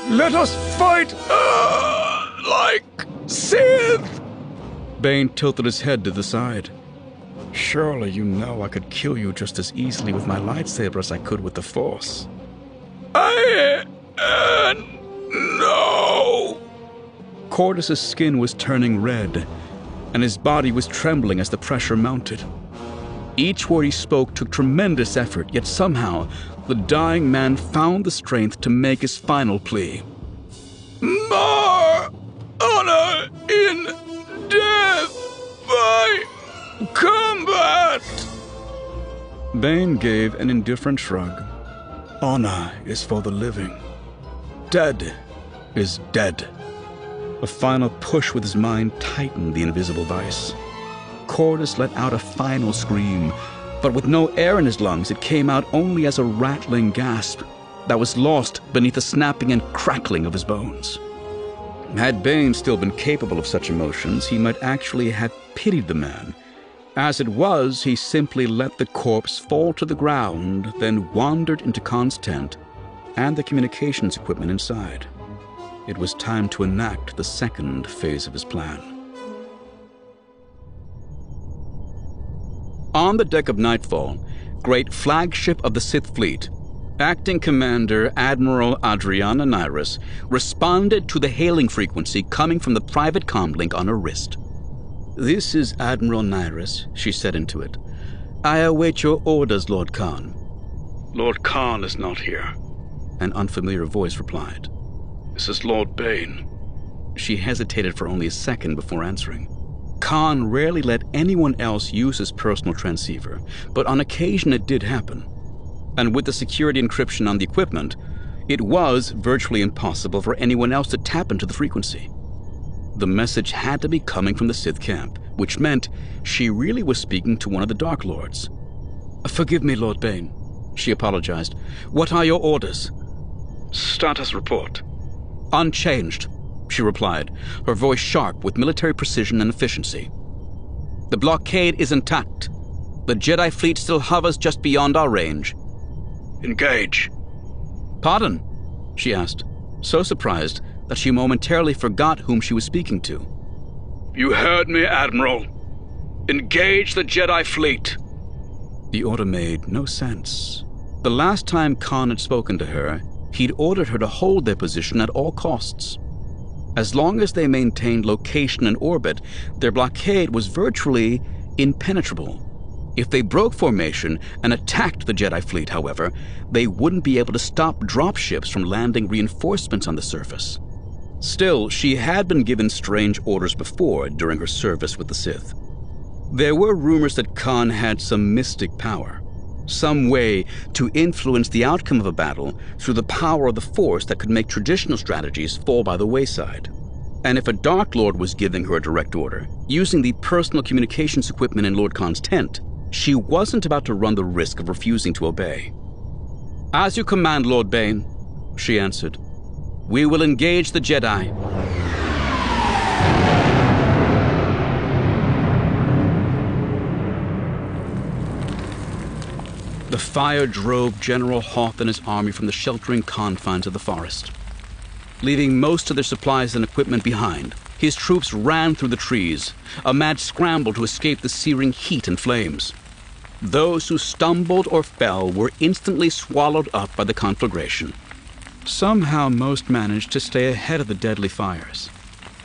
[SPEAKER 2] Let us fight, uh, like Sith.
[SPEAKER 1] Bane tilted his head to the side. Surely you know I could kill you just as easily with my lightsaber as I could with the Force.
[SPEAKER 2] I. Uh, no!
[SPEAKER 1] Qordis's skin was turning red, and his body was trembling as the pressure mounted. Each word he spoke took tremendous effort, yet somehow the dying man found the strength to make his final plea.
[SPEAKER 2] More honor in death by combat!
[SPEAKER 1] Bane gave an indifferent shrug.
[SPEAKER 3] Honor is for the living. Dead is dead.
[SPEAKER 1] A final push with his mind tightened the invisible vice. Qordis let out a final scream, but with no air in his lungs, it came out only as a rattling gasp that was lost beneath the snapping and crackling of his bones. Had Bane still been capable of such emotions, he might actually have pitied the man. As it was, he simply let the corpse fall to the ground, then wandered into Kaan's tent and the communications equipment inside. It was time to enact the second phase of his plan. On the deck of Nightfall, great flagship of the Sith fleet, Acting Commander Admiral Adriana Nyrus responded to the hailing frequency coming from the private comlink on her wrist. This is Admiral Nyrus, she said into it. I await your orders, Lord Kaan.
[SPEAKER 3] Lord Kaan is not here,
[SPEAKER 1] an unfamiliar voice replied.
[SPEAKER 3] This is Lord Bane.
[SPEAKER 1] She hesitated for only a second before answering. Kaan rarely let anyone else use his personal transceiver, but on occasion it did happen and with the security encryption on the equipment, it was virtually impossible for anyone else to tap into the frequency. The message had to be coming from the Sith camp, which meant she really was speaking to one of the Dark Lords. Forgive me, Lord Bane, she apologized. What are your orders?
[SPEAKER 3] Status report.
[SPEAKER 1] Unchanged, she replied, her voice sharp with military precision and efficiency. The blockade is intact. The Jedi fleet still hovers just beyond our range.
[SPEAKER 3] Engage.
[SPEAKER 1] Pardon? she asked, so surprised that she momentarily forgot whom she was speaking to.
[SPEAKER 3] You heard me, Admiral. Engage the Jedi fleet.
[SPEAKER 1] The order made no sense. The last time Kaan had spoken to her, he'd ordered her to hold their position at all costs. As long as they maintained location and orbit, their blockade was virtually impenetrable. If they broke formation and attacked the Jedi fleet, however, they wouldn't be able to stop dropships from landing reinforcements on the surface. Still, she had been given strange orders before during her service with the Sith. There were rumors that Kaan had some mystic power, some way to influence the outcome of a battle through the power of the Force that could make traditional strategies fall by the wayside. And if a Dark Lord was giving her a direct order, using the personal communications equipment in Lord Kaan's tent, she wasn't about to run the risk of refusing to obey. As you command, Lord Bane, she answered. We will engage the Jedi. The fire drove General Hoth and his army from the sheltering confines of the forest. Leaving most of their supplies and equipment behind, his troops ran through the trees, a mad scramble to escape the searing heat and flames. Those who stumbled or fell were instantly swallowed up by the conflagration. Somehow, most managed to stay ahead of the deadly fires,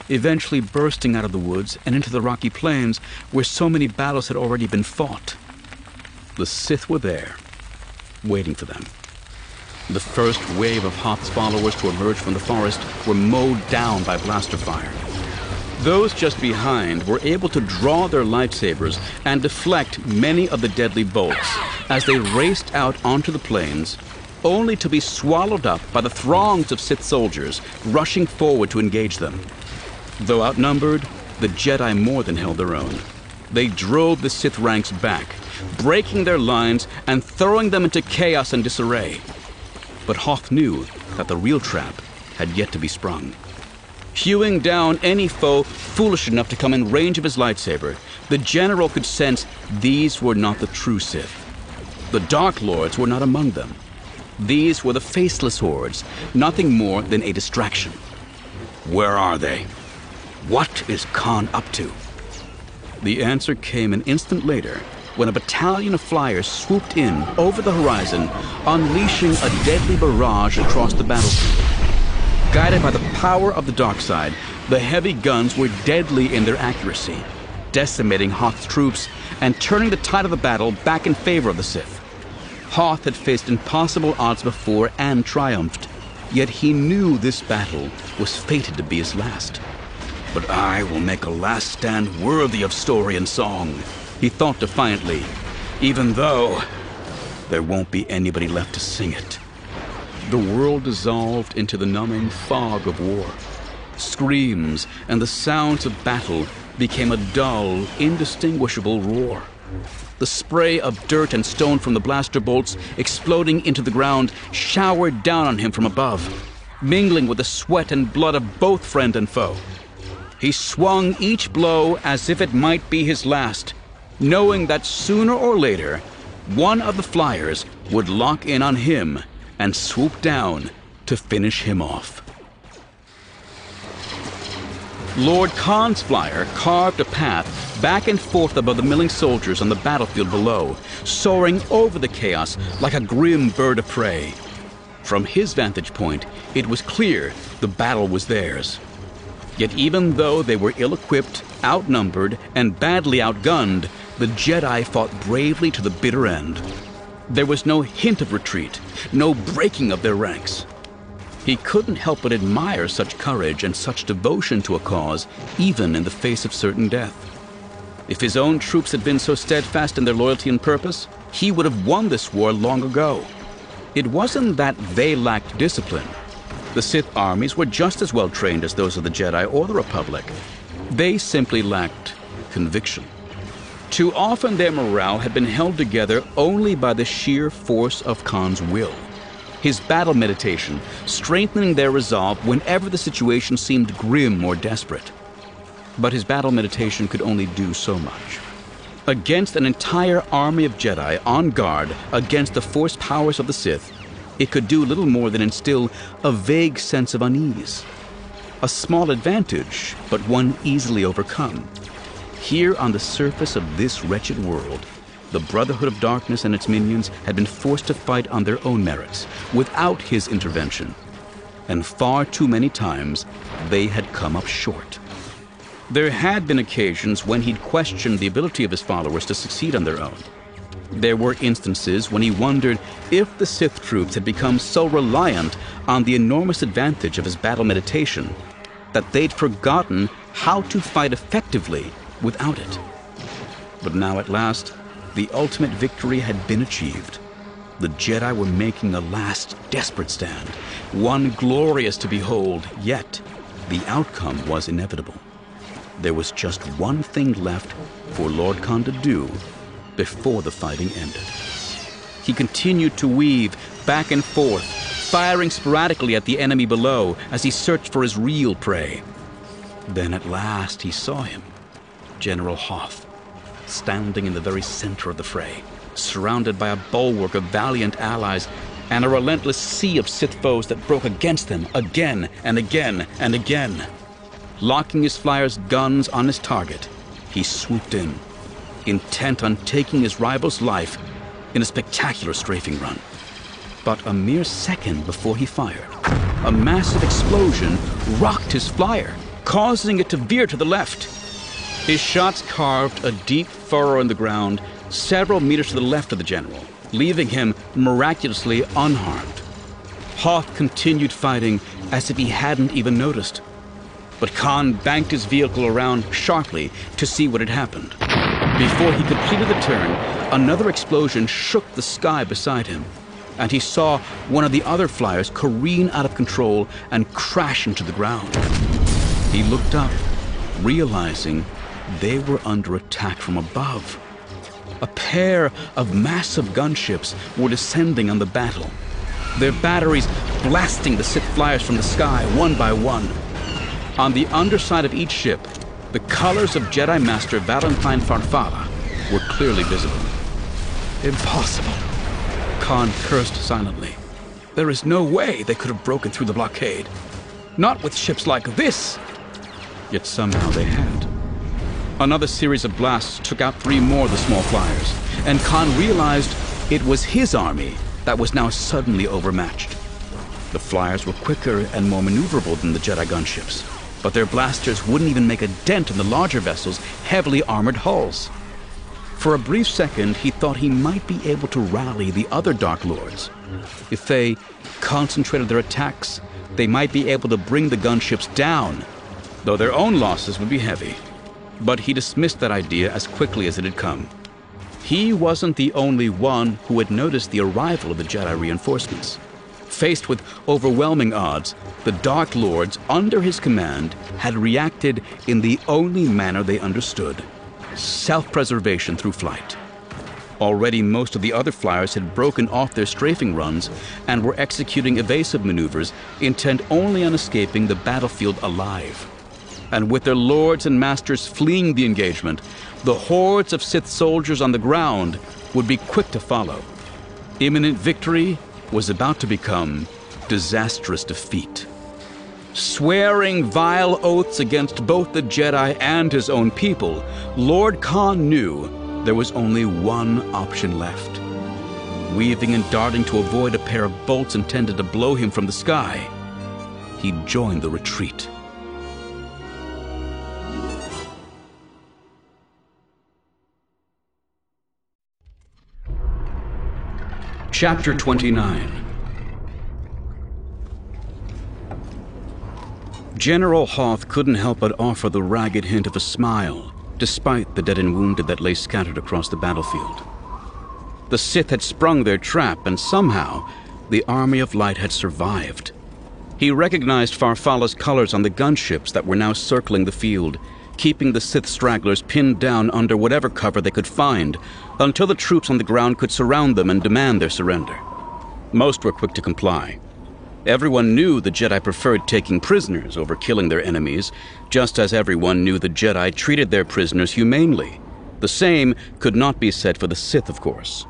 [SPEAKER 1] eventually bursting out of the woods and into the rocky plains where so many battles had already been fought. The Sith were there, waiting for them. The first wave of Hoth's followers to emerge from the forest were mowed down by blaster fire. Those just behind were able to draw their lightsabers and deflect many of the deadly bolts as they raced out onto the plains, only to be swallowed up by the throngs of Sith soldiers rushing forward to engage them. Though outnumbered, the Jedi more than held their own. They drove the Sith ranks back, breaking their lines and throwing them into chaos and disarray. But Hoth knew that the real trap had yet to be sprung hewing down any foe foolish enough to come in range of his lightsaber, the general could sense these were not the true Sith. The Dark Lords were not among them. These were the faceless hordes, nothing more than a distraction. Where are they? What is Kaan up to? The answer came an instant later when a battalion of flyers swooped in over the horizon, unleashing a deadly barrage across the battlefield. Guided by the power of the dark side, the heavy guns were deadly in their accuracy, decimating Hoth's troops and turning the tide of the battle back in favor of the Sith. Hoth had faced impossible odds before and triumphed, yet he knew this battle was fated to be his last. But I will make a last stand worthy of story and song, he thought defiantly, even though there won't be anybody left to sing it. The world dissolved into the numbing fog of war. Screams and the sounds of battle became a dull, indistinguishable roar. The spray of dirt and stone from the blaster bolts exploding into the ground showered down on him from above, mingling with the sweat and blood of both friend and foe. He swung each blow as if it might be his last, knowing that sooner or later, one of the flyers would lock in on him and swoop down to finish him off. Lord Kaan's flyer carved a path back and forth above the milling soldiers on the battlefield below, soaring over the chaos like a grim bird of prey. From his vantage point, it was clear the battle was theirs. Yet even though they were ill-equipped, outnumbered, and badly outgunned, the Jedi fought bravely to the bitter end. There was no hint of retreat, no breaking of their ranks. He couldn't help but admire such courage and such devotion to a cause, even in the face of certain death. If his own troops had been so steadfast in their loyalty and purpose, he would have won this war long ago. It wasn't that they lacked discipline. The Sith armies were just as well trained as those of the Jedi or the Republic. They simply lacked conviction. Too often their morale had been held together only by the sheer force of Kaan's will his battle meditation, strengthening their resolve whenever the situation seemed grim or desperate. But his battle meditation could only do so much. Against an entire army of Jedi on guard against the force powers of the Sith, it could do little more than instill a vague sense of unease. A small advantage, but one easily overcome. Here on the surface of this wretched world, the Brotherhood of Darkness and its minions had been forced to fight on their own merits, without his intervention. And far too many times, they had come up short. There had been occasions when he'd questioned the ability of his followers to succeed on their own. There were instances when he wondered if the Sith troops had become so reliant on the enormous advantage of his battle meditation that they'd forgotten how to fight effectively without it. But now at last, the ultimate victory had been achieved. The Jedi were making a last desperate stand, one glorious to behold, yet the outcome was inevitable. There was just one thing left for Lord Kaan to do before the fighting ended. He continued to weave back and forth, firing sporadically at the enemy below as he searched for his real prey. Then at last he saw him, General Hoth standing in the very center of the fray, surrounded by a bulwark of valiant allies and a relentless sea of Sith foes that broke against them again and again and again. Locking his flyer's guns on his target, he swooped in, intent on taking his rival's life in a spectacular strafing run. But a mere second before he fired, a massive explosion rocked his flyer, causing it to veer to the left. His shots carved a deep furrow in the ground several meters to the left of the general, leaving him miraculously unharmed. Hoth continued fighting as if he hadn't even noticed. But Kaan banked his vehicle around sharply to see what had happened. Before he completed the turn, another explosion shook the sky beside him, and he saw one of the other flyers careen out of control and crash into the ground. He looked up, realizing they were under attack from above. A pair of massive gunships were descending on the battle, their batteries blasting the Sith flyers from the sky one by one. On the underside of each ship, the colors of Jedi Master Valentine Farfalla were clearly visible. Impossible. Kaan cursed silently. There is no way they could have broken through the blockade. Not with ships like this. Yet somehow they had. Another series of blasts took out three more of the small flyers, and Kaan realized it was his army that was now suddenly overmatched. The flyers were quicker and more maneuverable than the Jedi gunships, but their blasters wouldn't even make a dent in the larger vessels' heavily armored hulls. For a brief second, he thought he might be able to rally the other Dark Lords. If they concentrated their attacks, they might be able to bring the gunships down, though their own losses would be heavy. But he dismissed that idea as quickly as it had come. He wasn't the only one who had noticed the arrival of the Jedi reinforcements. Faced with overwhelming odds, the Dark Lords under his command had reacted in the only manner they understood self preservation through flight. Already, most of the other flyers had broken off their strafing runs and were executing evasive maneuvers intent only on escaping the battlefield alive and with their lords and masters fleeing the engagement, the hordes of Sith soldiers on the ground would be quick to follow. Imminent victory was about to become disastrous defeat. Swearing vile oaths against both the Jedi and his own people, Lord Kaan knew there was only one option left. Weaving and darting to avoid a pair of bolts intended to blow him from the sky, he joined the retreat. Chapter 29 General Hoth couldn't help but offer the ragged hint of a smile, despite the dead and wounded that lay scattered across the battlefield. The Sith had sprung their trap, and somehow the Army of Light had survived. He recognized Farfalla's colors on the gunships that were now circling the field, keeping the Sith stragglers pinned down under whatever cover they could find until the troops on the ground could surround them and demand their surrender. Most were quick to comply. Everyone knew the Jedi preferred taking prisoners over killing their enemies, just as everyone knew the Jedi treated their prisoners humanely. The same could not be said for the Sith, of course.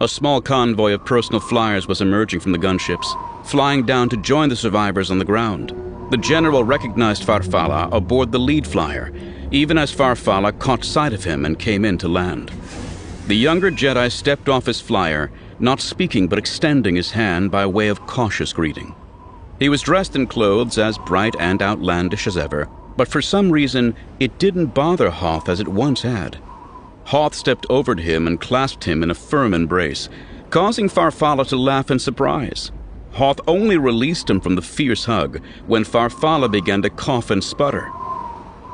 [SPEAKER 1] A small convoy of personal flyers was emerging from the gunships, flying down to join the survivors on the ground. The general recognized Farfalla aboard the lead flyer, even as Farfalla caught sight of him and came in to land. The younger Jedi stepped off his flyer, not speaking but extending his hand by way of cautious greeting. He was dressed in clothes as bright and outlandish as ever, but for some reason it didn't bother Hoth as it once had. Hoth stepped over to him and clasped him in a firm embrace, causing Farfalla to laugh in surprise. Hoth only released him from the fierce hug when Farfalla began to cough and sputter.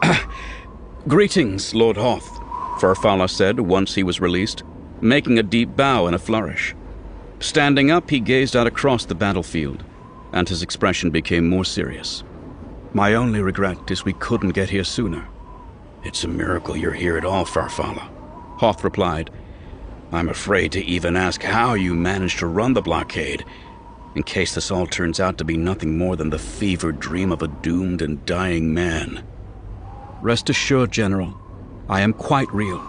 [SPEAKER 1] Greetings, Lord Hoth, Farfalla said once he was released, making a deep bow and a flourish. Standing up, he gazed out across the battlefield, and his expression became more serious. My only regret is we couldn't get here sooner. It's a miracle you're here at all, Farfalla, Hoth replied. I'm afraid to even ask how you managed to run the blockade, in case this all turns out to be nothing more than the fevered dream of a doomed and dying man. Rest assured, General, I am quite real.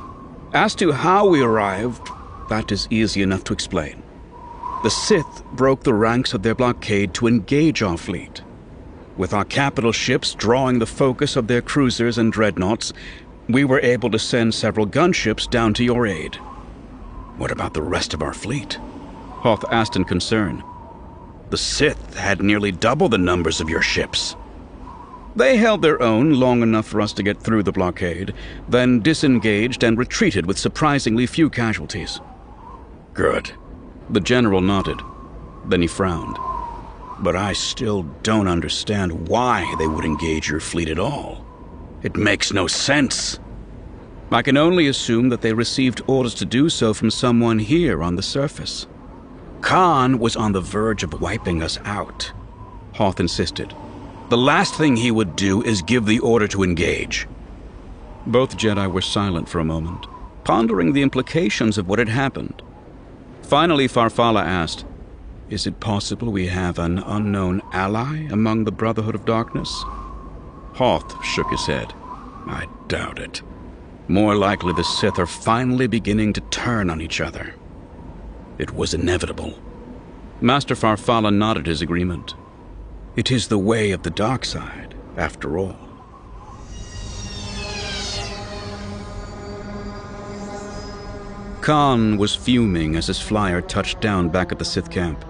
[SPEAKER 1] As to how we arrived, that is easy enough to explain. The Sith broke the ranks of their blockade to engage our fleet. With our capital ships drawing the focus of their cruisers and dreadnoughts, we were able to send several gunships down to your aid. What about the rest of our fleet? Hoth asked in concern. The Sith had nearly double the numbers of your ships. They held their own long enough for us to get through the blockade, then disengaged and retreated with surprisingly few casualties. Good. The general nodded. Then he frowned. But I still don't understand why they would engage your fleet at all. It makes no sense. I can only assume that they received orders to do so from someone here on the surface. Kaan was on the verge of wiping us out, Hoth insisted. The last thing he would do is give the order to engage. Both Jedi were silent for a moment, pondering the implications of what had happened. Finally, Farfalla asked, Is it possible we have an unknown ally among the Brotherhood of Darkness? Hoth shook his head. I doubt it. More likely the Sith are finally beginning to turn on each other. It was inevitable. Master Farfalla nodded his agreement. It is the way of the dark side, after all. Kaan was fuming as his flyer touched down back at the Sith camp.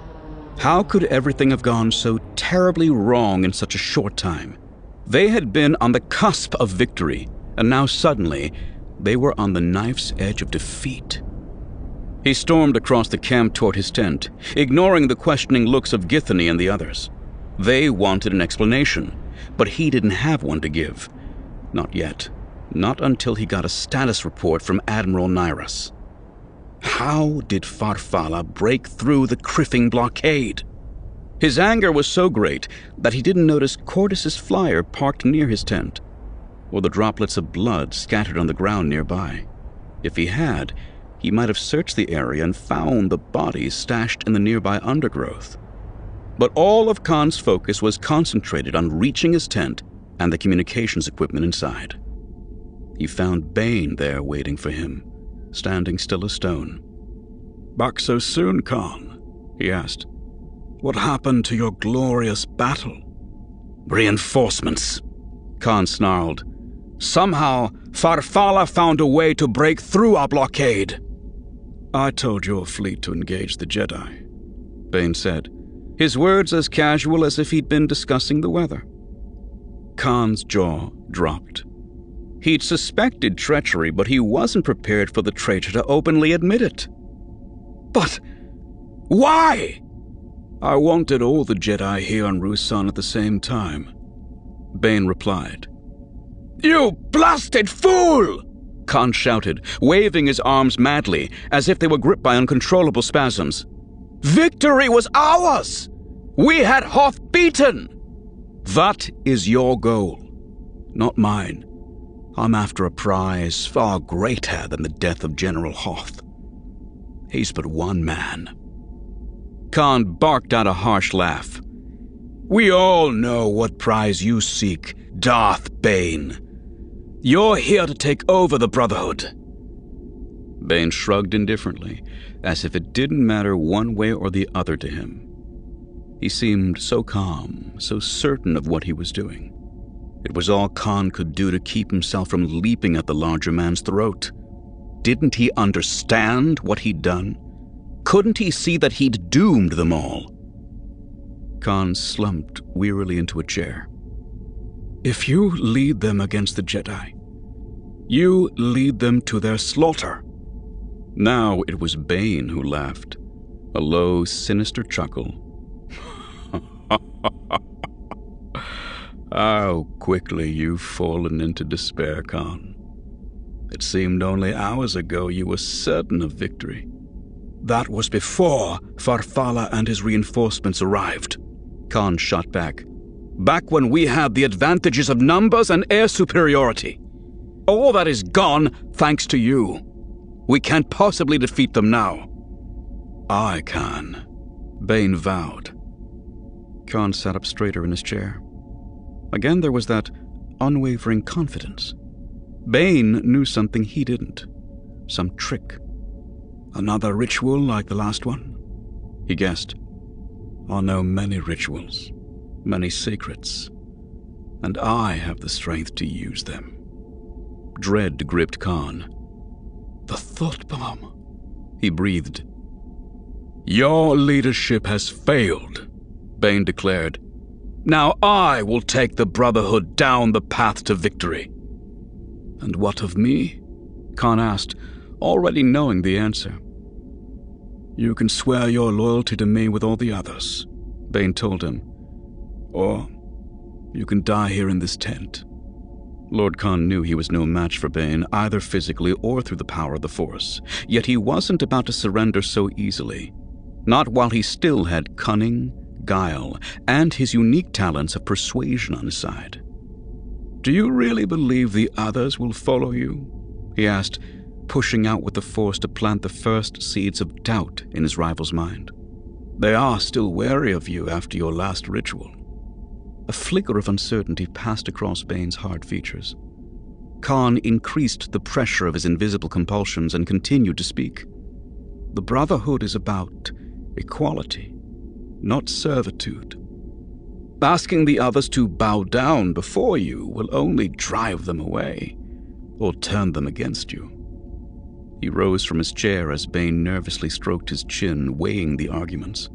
[SPEAKER 1] How could everything have gone so terribly wrong in such a short time? They had been on the cusp of victory, and now suddenly they were on the knife's edge of defeat. He stormed across the camp toward his tent, ignoring the questioning looks of Githany and the others. They wanted an explanation, but he didn't have one to give. Not yet. Not until he got a status report from Admiral Nyras. How did Farfalla break through the kriffing blockade? His anger was so great that he didn't notice Qordis's flyer parked near his tent, or the droplets of blood scattered on the ground nearby. If he had, he might have searched the area and found the bodies stashed in the nearby undergrowth. But all of Kaan's focus was concentrated on reaching his tent and the communications equipment inside. He found Bane there waiting for him, standing still as stone. Back so soon, Kaan? he asked. What happened to your glorious battle? Reinforcements, Kaan snarled. Somehow, Farfalla found a way to break through our blockade.
[SPEAKER 2] I told your fleet to engage the Jedi, Bane said, his words as casual as if he'd been discussing the weather. Kaan's jaw dropped. He'd suspected treachery, but he wasn't prepared for the traitor to openly admit it.
[SPEAKER 1] But why?
[SPEAKER 2] I wanted all the Jedi here on Ruusan at the same time, Bane replied.
[SPEAKER 1] You blasted fool! Kaan shouted, waving his arms madly, as if they were gripped by uncontrollable spasms. Victory was ours! We had Hoth beaten!
[SPEAKER 2] That is your goal, not mine. I'm after a prize far greater than the death of General Hoth. He's but one man.
[SPEAKER 1] Kaan barked out a harsh laugh.
[SPEAKER 3] We all know what prize you seek, Darth Bane. You're here to take over the Brotherhood.
[SPEAKER 2] Bane shrugged indifferently, as if it didn't matter one way or the other to him. He seemed so calm, so certain of what he was doing. It was all Kaan could do to keep himself from leaping at the larger man's throat. Didn't he understand what he'd done? Couldn't he see that he'd doomed them all? Kaan slumped wearily into a chair.
[SPEAKER 3] If you lead them against the Jedi, you lead them to their slaughter.
[SPEAKER 2] Now it was Bane who laughed, a low, sinister chuckle. How quickly you've fallen into despair, Kaan. It seemed only hours ago you were certain of victory.
[SPEAKER 3] That was before Farfalla and his reinforcements arrived.
[SPEAKER 1] Kaan shot back. Back when we had the advantages of numbers and air superiority. All that is gone thanks to you. We can't possibly defeat them now.
[SPEAKER 2] I can, Bane vowed. Kaan sat up straighter in his chair. Again, there was that unwavering confidence. Bane knew something he didn't. Some trick.
[SPEAKER 3] Another ritual like the last one?
[SPEAKER 2] He guessed. I know many rituals, many secrets, and I have the strength to use them. Dread gripped Khan.
[SPEAKER 3] The thought bomb,
[SPEAKER 2] he breathed.
[SPEAKER 3] Your leadership has failed, Bane declared. Now I will take the Brotherhood down the path to victory.
[SPEAKER 2] And what of me? Kaan asked, already knowing the answer.
[SPEAKER 3] You can swear your loyalty to me with all the others, Bane told him. Or you can die here in this tent.
[SPEAKER 2] Lord Kaan knew he was no match for Bane, either physically or through the power of the Force, yet he wasn't about to surrender so easily. Not while he still had cunning, guile, and his unique talents of persuasion on his side.
[SPEAKER 3] Do you really believe the others will follow you? he asked, pushing out with the force to plant the first seeds of doubt in his rival's mind. They are still wary of you after your last ritual.
[SPEAKER 2] A flicker of uncertainty passed across Bane's hard features. Kaan increased the pressure of his invisible compulsions and continued to speak.
[SPEAKER 3] The Brotherhood is about equality, not servitude. Asking the others to bow down before you will only drive them away or turn them against you.
[SPEAKER 2] He rose from his chair as Bane nervously stroked his chin, weighing the arguments.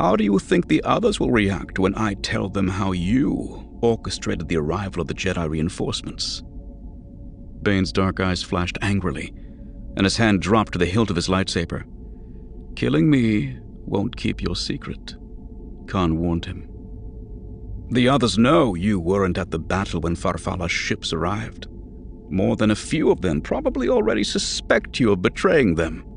[SPEAKER 3] How do you think the others will react when I tell them how you orchestrated the arrival of the Jedi reinforcements?
[SPEAKER 2] Bane's dark eyes flashed angrily, and his hand dropped to the hilt of his lightsaber.
[SPEAKER 3] Killing me won't keep your secret, Kaan warned him. The others know you weren't at the battle when Farfalla's ships arrived. More than a few of them probably already suspect you of betraying them.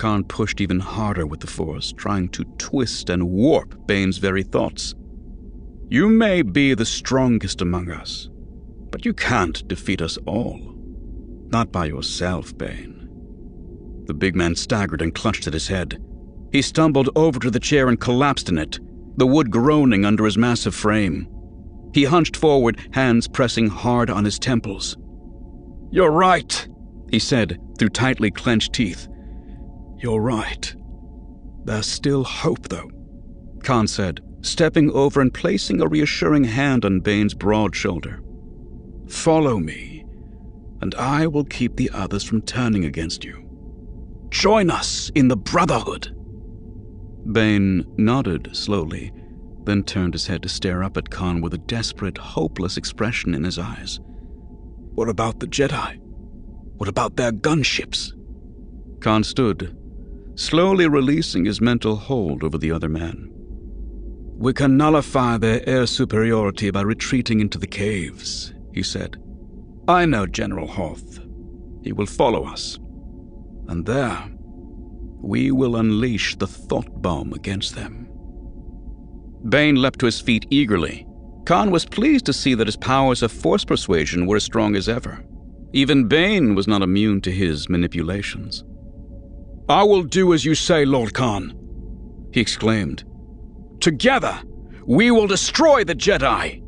[SPEAKER 2] Kaan pushed even harder with the Force, trying to twist and warp Bane's very thoughts.
[SPEAKER 3] You may be the strongest among us, but you can't defeat us all. Not by yourself, Bane.
[SPEAKER 1] The big man staggered and clutched at his head. He stumbled over to the chair and collapsed in it, the wood groaning under his massive frame. He hunched forward, hands pressing hard on his temples.
[SPEAKER 3] You're right, he said through tightly clenched teeth. You're right. There's still hope, though, Kaan said,
[SPEAKER 1] stepping over and placing a reassuring hand on Bane's broad shoulder. Follow me, and I will keep the others from turning against you. Join us in the Brotherhood. Bane nodded slowly, then turned his head to stare up at Kaan with a desperate, hopeless expression in his eyes. What about the Jedi? What about their gunships? Kaan stood, slowly releasing his mental hold over the other man. We can nullify their air superiority by retreating into the caves, he said. I know General Hoth. He will follow us. And there, we will unleash the thought bomb against them. Bane leapt to his feet eagerly. Kaan was pleased to see that his powers of force persuasion were as strong as ever. Even Bane was not immune to his manipulations. I will do as you say, Lord Kaan, he exclaimed. Together, we will destroy the Jedi!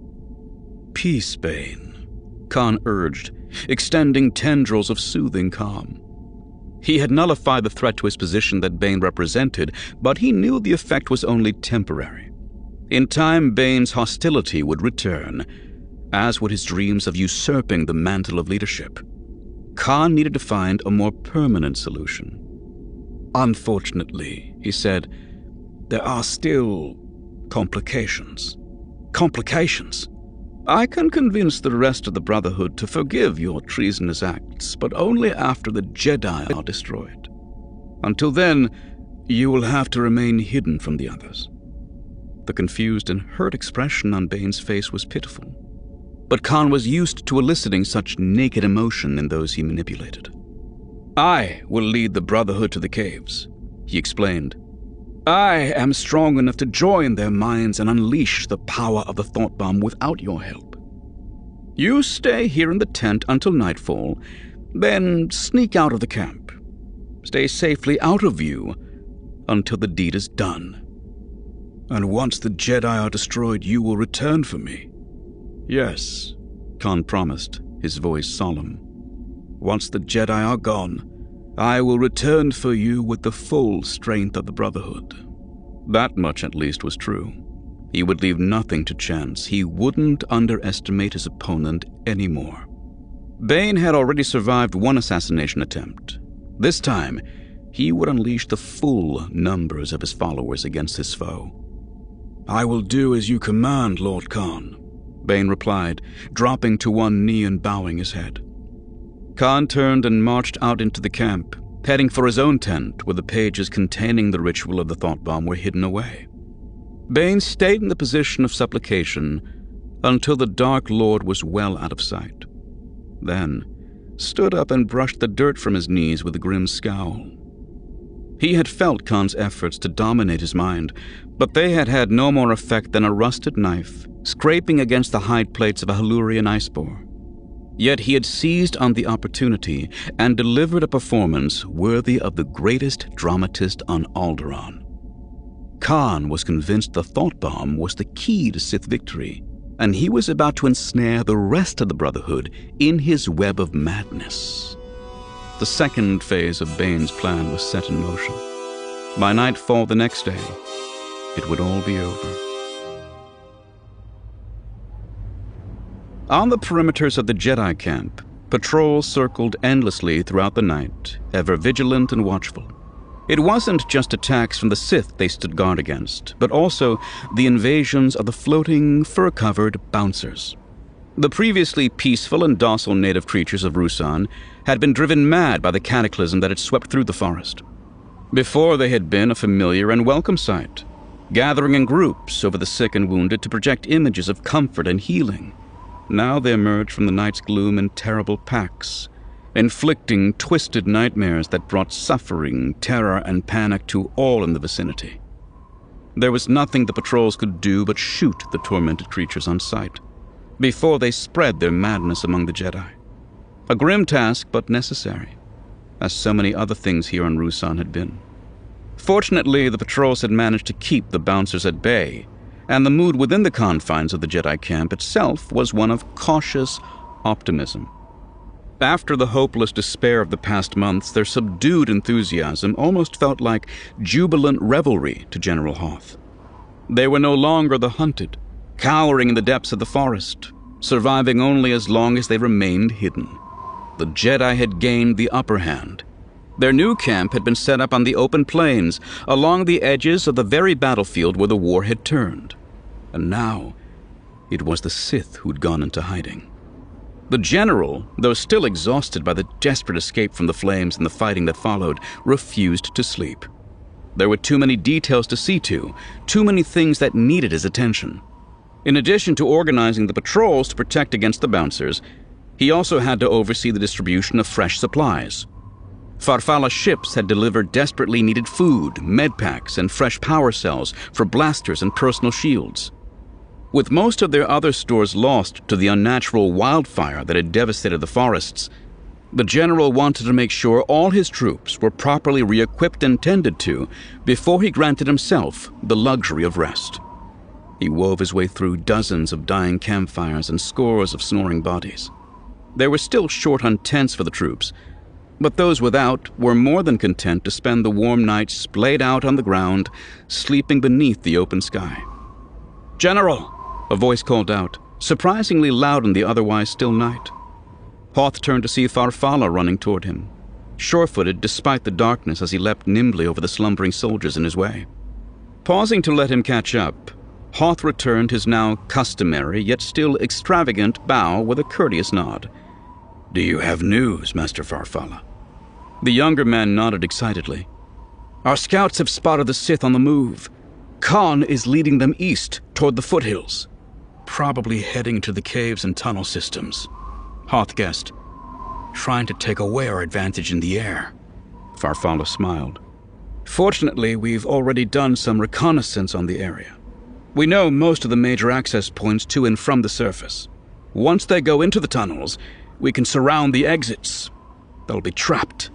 [SPEAKER 1] Peace, Bane, Kaan urged, extending tendrils of soothing calm. He had nullified the threat to his position that Bane represented, but he knew the effect was only temporary. In time, Bane's hostility would return, as would his dreams of usurping the mantle of leadership. Kaan needed to find a more permanent solution. Unfortunately, he said, there are still complications. Complications? I can convince the rest of the Brotherhood to forgive your treasonous acts, but only after the Jedi are destroyed. Until then, you will have to remain hidden from the others. The confused and hurt expression on Bane's face was pitiful, but Kaan was used to eliciting such naked emotion in those he manipulated. I will lead the Brotherhood to the caves, he explained. I am strong enough to join their minds and unleash the power of the thought bomb without your help. You stay here in the tent until nightfall, then sneak out of the camp. Stay safely out of view until the deed is done. And once the Jedi are destroyed, you will return for me. Yes, Kaan promised, his voice solemn. Once the Jedi are gone, I will return for you with the full strength of the Brotherhood. That much at least was true. He would leave nothing to chance. He wouldn't underestimate his opponent anymore. Bane had already survived one assassination attempt. This time, he would unleash the full numbers of his followers against his foe. I will do as you command, Lord Kaan, Bane replied, dropping to one knee and bowing his head. Kaan turned and marched out into the camp, heading for his own tent where the pages containing the ritual of the thought bomb were hidden away. Bane stayed in the position of supplication until the Dark Lord was well out of sight. Then stood up and brushed the dirt from his knees with a grim scowl. He had felt Kaan's efforts to dominate his mind, but they had had no more effect than a rusted knife scraping against the hide plates of a Halurian ice boar. Yet he had seized on the opportunity and delivered a performance worthy of the greatest dramatist on Alderaan. Kaan was convinced the thought bomb was the key to Sith victory, and he was about to ensnare the rest of the Brotherhood in his web of madness. The second phase of Bane's plan was set in motion. By nightfall the next day, it would all be over. On the perimeters of the Jedi camp, patrols circled endlessly throughout the night, ever vigilant and watchful. It wasn't just attacks from the Sith they stood guard against, but also the invasions of the floating, fur covered bouncers. The previously peaceful and docile native creatures of Ruusan had been driven mad by the cataclysm that had swept through the forest. Before they had been a familiar and welcome sight, gathering in groups over the sick and wounded to project images of comfort and healing. Now they emerged from the night's gloom in terrible packs, inflicting twisted nightmares that brought suffering, terror, and panic to all in the vicinity. There was nothing the patrols could do but shoot the tormented creatures on sight before they spread their madness among the Jedi. A grim task, but necessary, as so many other things here on Ruusan had been. Fortunately, the patrols had managed to keep the bouncers at bay and the mood within the confines of the Jedi camp itself was one of cautious optimism. After the hopeless despair of the past months, their subdued enthusiasm almost felt like jubilant revelry to General Hoth. They were no longer the hunted, cowering in the depths of the forest, surviving only as long as they remained hidden. The Jedi had gained the upper hand. Their new camp had been set up on the open plains, along the edges of the very battlefield where the war had turned. And now, it was the Sith who'd gone into hiding. The general, though still exhausted by the desperate escape from the flames and the fighting that followed, refused to sleep. There were too many details to see to, too many things that needed his attention. In addition to organizing the patrols to protect against the bouncers, he also had to oversee the distribution of fresh supplies. Farfalla ships had delivered desperately needed food, medpacks, and fresh power cells for blasters and personal shields. With most of their other stores lost to the unnatural wildfire that had devastated the forests, the general wanted to make sure all his troops were properly re equipped and tended to before he granted himself the luxury of rest. He wove his way through dozens of dying campfires and scores of snoring bodies. They were still short on tents for the troops, but those without were more than content to spend the warm nights splayed out on the ground, sleeping beneath the open sky. General! A voice called out, surprisingly loud in the otherwise still night. Hoth turned to see Farfalla running toward him, sure footed despite the darkness as he leapt nimbly over the slumbering soldiers in his way. Pausing to let him catch up, Hoth returned his now customary yet still extravagant bow with a courteous nod.
[SPEAKER 3] Do you have news, Master Farfalla?
[SPEAKER 1] The younger man nodded excitedly. Our scouts have spotted the Sith on the move. Kaan is leading them east toward the foothills
[SPEAKER 3] probably heading to the caves and tunnel systems. Hoth guessed. Trying to take away our advantage in the air.
[SPEAKER 1] Farfalla smiled. Fortunately, we've already done some reconnaissance on the area. We know most of the major access points to and from the surface. Once they go into the tunnels, we can surround the exits. They'll be trapped.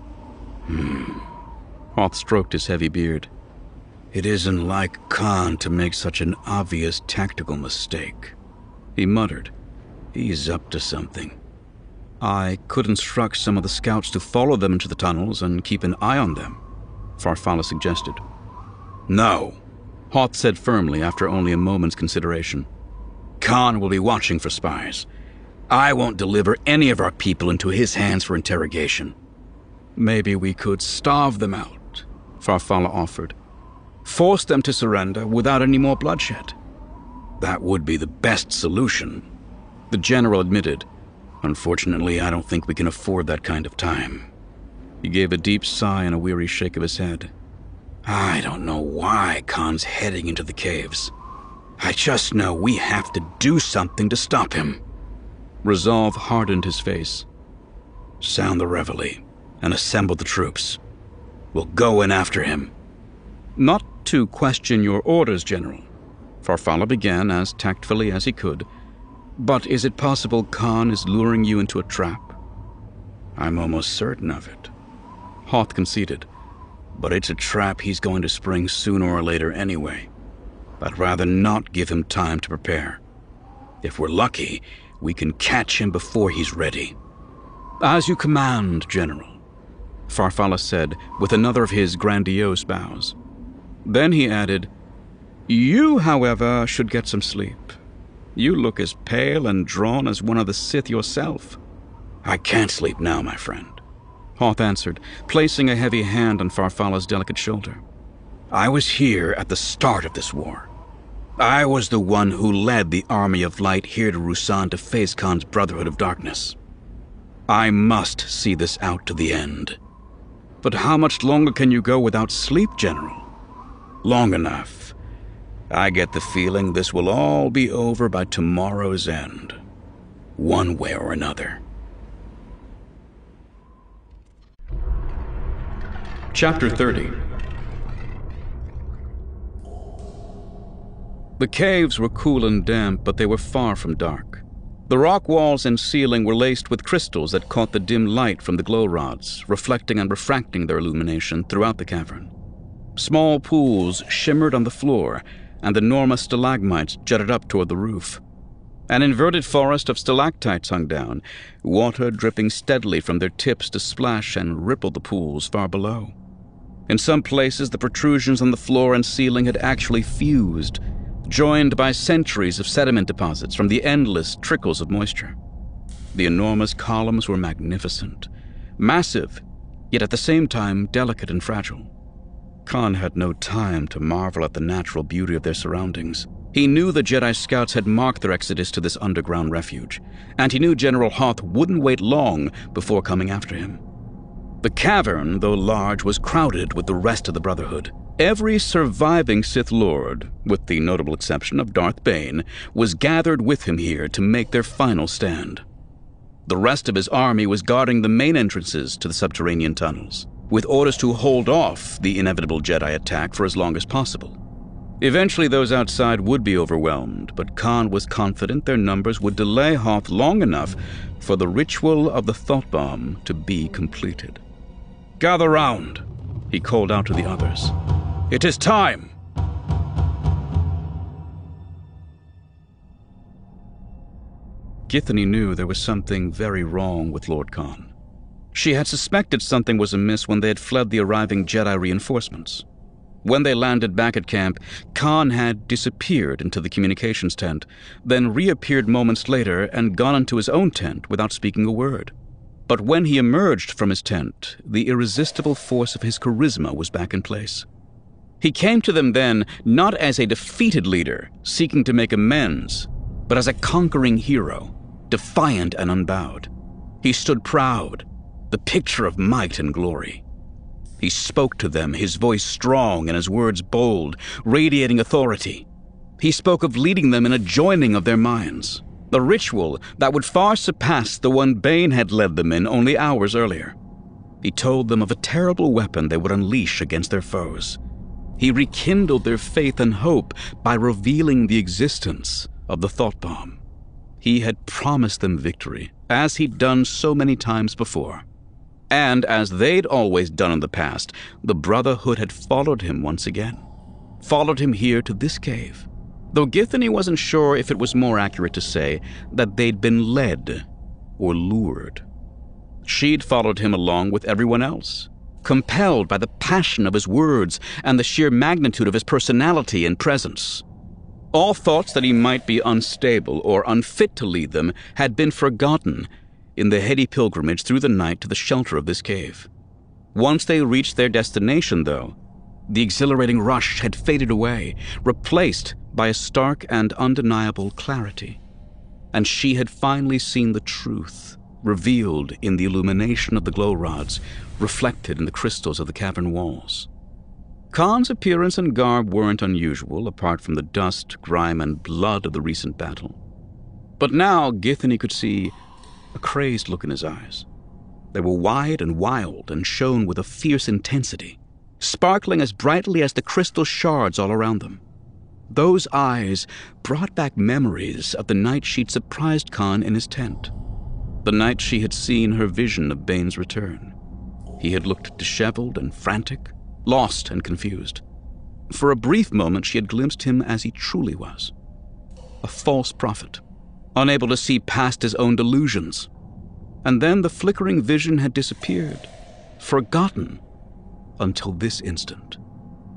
[SPEAKER 3] Hmm.
[SPEAKER 1] Hoth stroked his heavy beard.
[SPEAKER 3] It isn't like Kaan to make such an obvious tactical mistake.
[SPEAKER 1] He muttered.
[SPEAKER 3] He's up to something.
[SPEAKER 1] I could instruct some of the scouts to follow them into the tunnels and keep an eye on them, Farfalla suggested.
[SPEAKER 3] No,
[SPEAKER 1] Hoth said firmly after only a moment's consideration.
[SPEAKER 3] Kaan will be watching for spies. I won't deliver any of our people into his hands for interrogation.
[SPEAKER 1] Maybe we could starve them out, Farfalla offered. Force them to surrender without any more bloodshed.
[SPEAKER 3] That would be the best solution,
[SPEAKER 1] the general admitted.
[SPEAKER 3] Unfortunately, I don't think we can afford that kind of time.
[SPEAKER 1] He gave a deep sigh and a weary shake of his head.
[SPEAKER 3] I don't know why Kaan's heading into the caves. I just know we have to do something to stop him.
[SPEAKER 1] Resolve hardened his face.
[SPEAKER 3] Sound the reveille and assemble the troops. We'll go in after him.
[SPEAKER 1] Not to question your orders, General, Farfalla began as tactfully as he could. But is it possible Kaan is luring you into a trap?
[SPEAKER 3] I'm almost certain of it.
[SPEAKER 1] Hoth conceded.
[SPEAKER 3] But it's a trap he's going to spring sooner or later anyway. I'd rather not give him time to prepare. If we're lucky, we can catch him before he's ready.
[SPEAKER 1] As you command, General, Farfalla said with another of his grandiose bows. Then he added, you, however, should get some sleep. You look as pale and drawn as one of the Sith yourself.
[SPEAKER 3] I can't sleep now, my friend,
[SPEAKER 1] Hoth answered, placing a heavy hand on Farfalla's delicate shoulder.
[SPEAKER 3] I was here at the start of this war. I was the one who led the army of light here to Ruusan to face Kaan's Brotherhood of Darkness. I must see this out to the end.
[SPEAKER 1] But how much longer can you go without sleep, General?
[SPEAKER 3] Long enough I get the feeling this will all be over by tomorrow's end, one way or another.
[SPEAKER 1] Chapter 30 The caves were cool and damp, but they were far from dark. The rock walls and ceiling were laced with crystals that caught the dim light from the glow rods, reflecting and refracting their illumination throughout the cavern. Small pools shimmered on the floor, and enormous stalagmites jutted up toward the roof. An inverted forest of stalactites hung down, water dripping steadily from their tips to splash and ripple the pools far below. In some places, the protrusions on the floor and ceiling had actually fused, joined by centuries of sediment deposits from the endless trickles of moisture. The enormous columns were magnificent, massive, yet at the same time delicate and fragile. Kaan had no time to marvel at the natural beauty of their surroundings. He knew the Jedi scouts had marked their exodus to this underground refuge, and he knew General Hoth wouldn't wait long before coming after him. The cavern, though large, was crowded with the rest of the Brotherhood. Every surviving Sith Lord, with the notable exception of Darth Bane, was gathered with him here to make their final stand. The rest of his army was guarding the main entrances to the subterranean tunnels with orders to hold off the inevitable Jedi attack for as long as possible. Eventually, those outside would be overwhelmed, but Kaan was confident their numbers would delay Hoth long enough for the ritual of the thought bomb to be completed. Gather round, he called out to the others. It is time! Githany knew there was something very wrong with Lord Kaan. She had suspected something was amiss when they had fled the arriving Jedi reinforcements. When they landed back at camp, Kaan had disappeared into the communications tent, then reappeared moments later and gone into his own tent without speaking a word. But when he emerged from his tent, the irresistible force of his charisma was back in place. He came to them then not as a defeated leader seeking to make amends, but as a conquering hero, defiant and unbowed. He stood proud, the picture of might and glory. He spoke to them, his voice strong and his words bold, radiating authority. He spoke of leading them in a joining of their minds, a ritual that would far surpass the one Bane had led them in only hours earlier. He told them of a terrible weapon they would unleash against their foes. He rekindled their faith and hope by revealing the existence of the thought bomb. He had promised them victory, as he'd done so many times before. And as they'd always done in the past, the Brotherhood had followed him once again. Followed him here to this cave. Though Githany wasn't sure if it was more accurate to say that they'd been led or lured. She'd followed him along with everyone else, compelled by the passion of his words and the sheer magnitude of his personality and presence. All thoughts that he might be unstable or unfit to lead them had been forgotten in the heady pilgrimage through the night to the shelter of this cave. Once they reached their destination, though, the exhilarating rush had faded away, replaced by a stark and undeniable clarity. And she had finally seen the truth, revealed in the illumination of the glow rods, reflected in the crystals of the cavern walls. Kaan's appearance and garb weren't unusual, apart from the dust, grime, and blood of the recent battle. But now Githany could see a crazed look in his eyes. They were wide and wild and shone with a fierce intensity, sparkling as brightly as the crystal shards all around them. Those eyes brought back memories of the night she'd surprised Kaan in his tent, the night she had seen her vision of Bane's return. He had looked disheveled and frantic, lost and confused. For a brief moment, she had glimpsed him as he truly was a false prophet unable to see past his own delusions. And then the flickering vision had disappeared, forgotten, until this instant.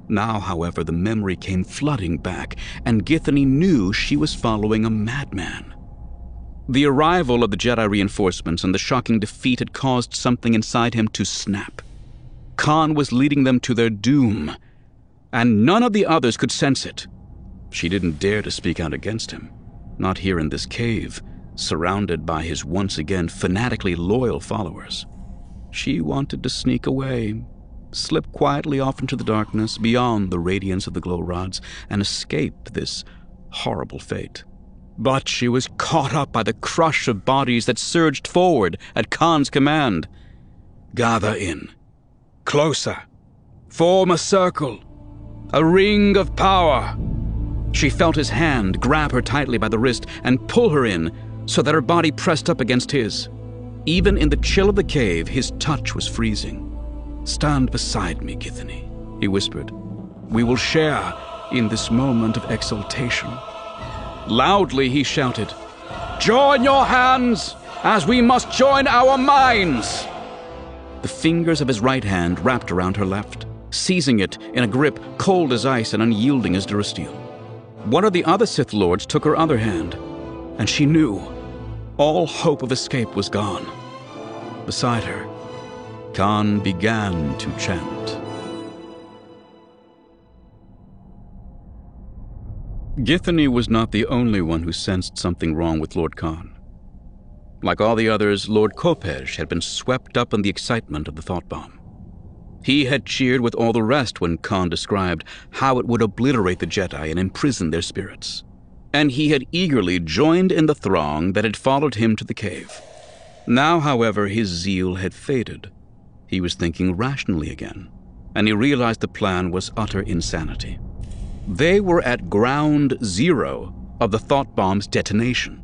[SPEAKER 1] Now, however, the memory came flooding back, and Githany knew she was following a madman. The arrival of the Jedi reinforcements and the shocking defeat had caused something inside him to snap. Kaan was leading them to their doom, and none of the others could sense it. She didn't dare to speak out against him not here in this cave, surrounded by his once again fanatically loyal followers. She wanted to sneak away, slip quietly off into the darkness beyond the radiance of the glow rods, and escape this horrible fate. But she was caught up by the crush of bodies that surged forward at Kaan's command. Gather in. Closer. Form a circle. A ring of power. She felt his hand grab her tightly by the wrist and pull her in so that her body pressed up against his. Even in the chill of the cave, his touch was freezing. Stand beside me, Githany, he whispered. We will share in this moment of exaltation. Loudly he shouted, Join your hands, as we must join our minds! The fingers of his right hand wrapped around her left, seizing it in a grip cold as ice and unyielding as durasteel. One of the other Sith Lords took her other hand, and she knew all hope of escape was gone. Beside her, Kaan began to chant. Githany was not the only one who sensed something wrong with Lord Kaan. Like all the others, Lord Kopecz had been swept up in the excitement of the thought bomb. He had cheered with all the rest when Kaan described how it would obliterate the Jedi and imprison their spirits. And he had eagerly joined in the throng that had followed him to the cave. Now, however, his zeal had faded. He was thinking rationally again, and he realized the plan was utter insanity. They were at ground zero of the thought bomb's detonation.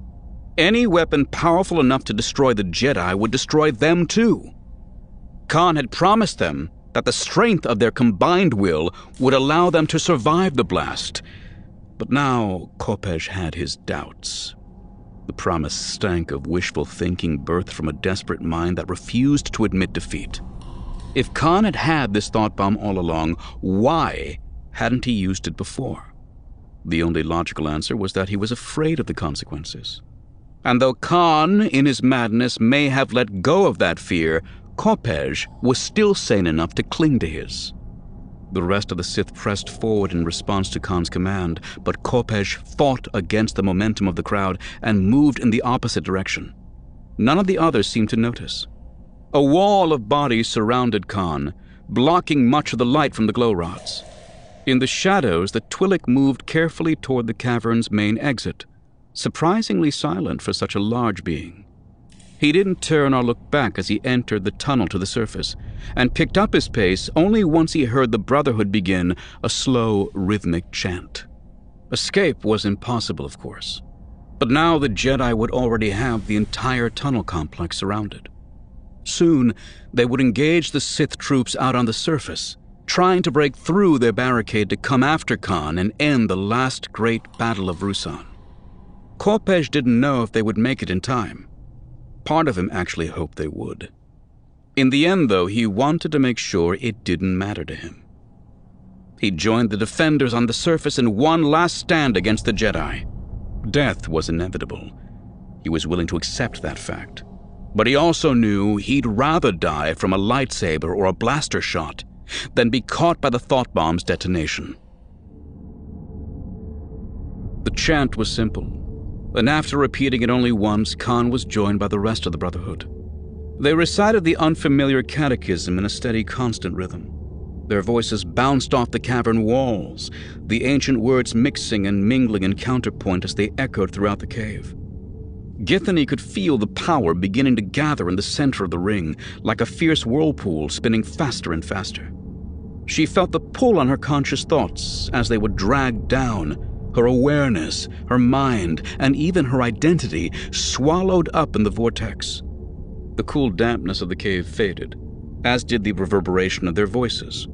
[SPEAKER 1] Any weapon powerful enough to destroy the Jedi would destroy them too. Kaan had promised them that the strength of their combined will would allow them to survive the blast. But now Kopecz had his doubts. The promise stank of wishful thinking birthed from a desperate mind that refused to admit defeat. If Kaan had had this thought bomb all along, why hadn't he used it before? The only logical answer was that he was afraid of the consequences. And though Kaan, in his madness, may have let go of that fear, Kopecz was still sane enough to cling to his. The rest of the Sith pressed forward in response to Kaan's command, but Kopecz fought against the momentum of the crowd and moved in the opposite direction. None of the others seemed to notice. A wall of bodies surrounded Kaan, blocking much of the light from the glow rods. In the shadows, the Twi'lek moved carefully toward the cavern's main exit, surprisingly silent for such a large being. He didn't turn or look back as he entered the tunnel to the surface, and picked up his pace only once he heard the Brotherhood begin a slow, rhythmic chant. Escape was impossible, of course, but now the Jedi would already have the entire tunnel complex surrounded. Soon, they would engage the Sith troops out on the surface, trying to break through their barricade to come after Kaan and end the last great battle of Ruusan. Kopecz didn't know if they would make it in time. Part of him actually hoped they would. In the end, though, he wanted to make sure it didn't matter to him. He joined the defenders on the surface in one last stand against the Jedi. Death was inevitable. He was willing to accept that fact. But he also knew he'd rather die from a lightsaber or a blaster shot than be caught by the thought bomb's detonation. The chant was simple and after repeating it only once, Kaan was joined by the rest of the Brotherhood. They recited the unfamiliar catechism in a steady, constant rhythm. Their voices bounced off the cavern walls, the ancient words mixing and mingling in counterpoint as they echoed throughout the cave. Githany could feel the power beginning to gather in the center of the ring, like a fierce whirlpool spinning faster and faster. She felt the pull on her conscious thoughts as they were dragged down, her awareness, her mind, and even her identity swallowed up in the vortex. The cool dampness of the cave faded, as did the reverberation of their voices.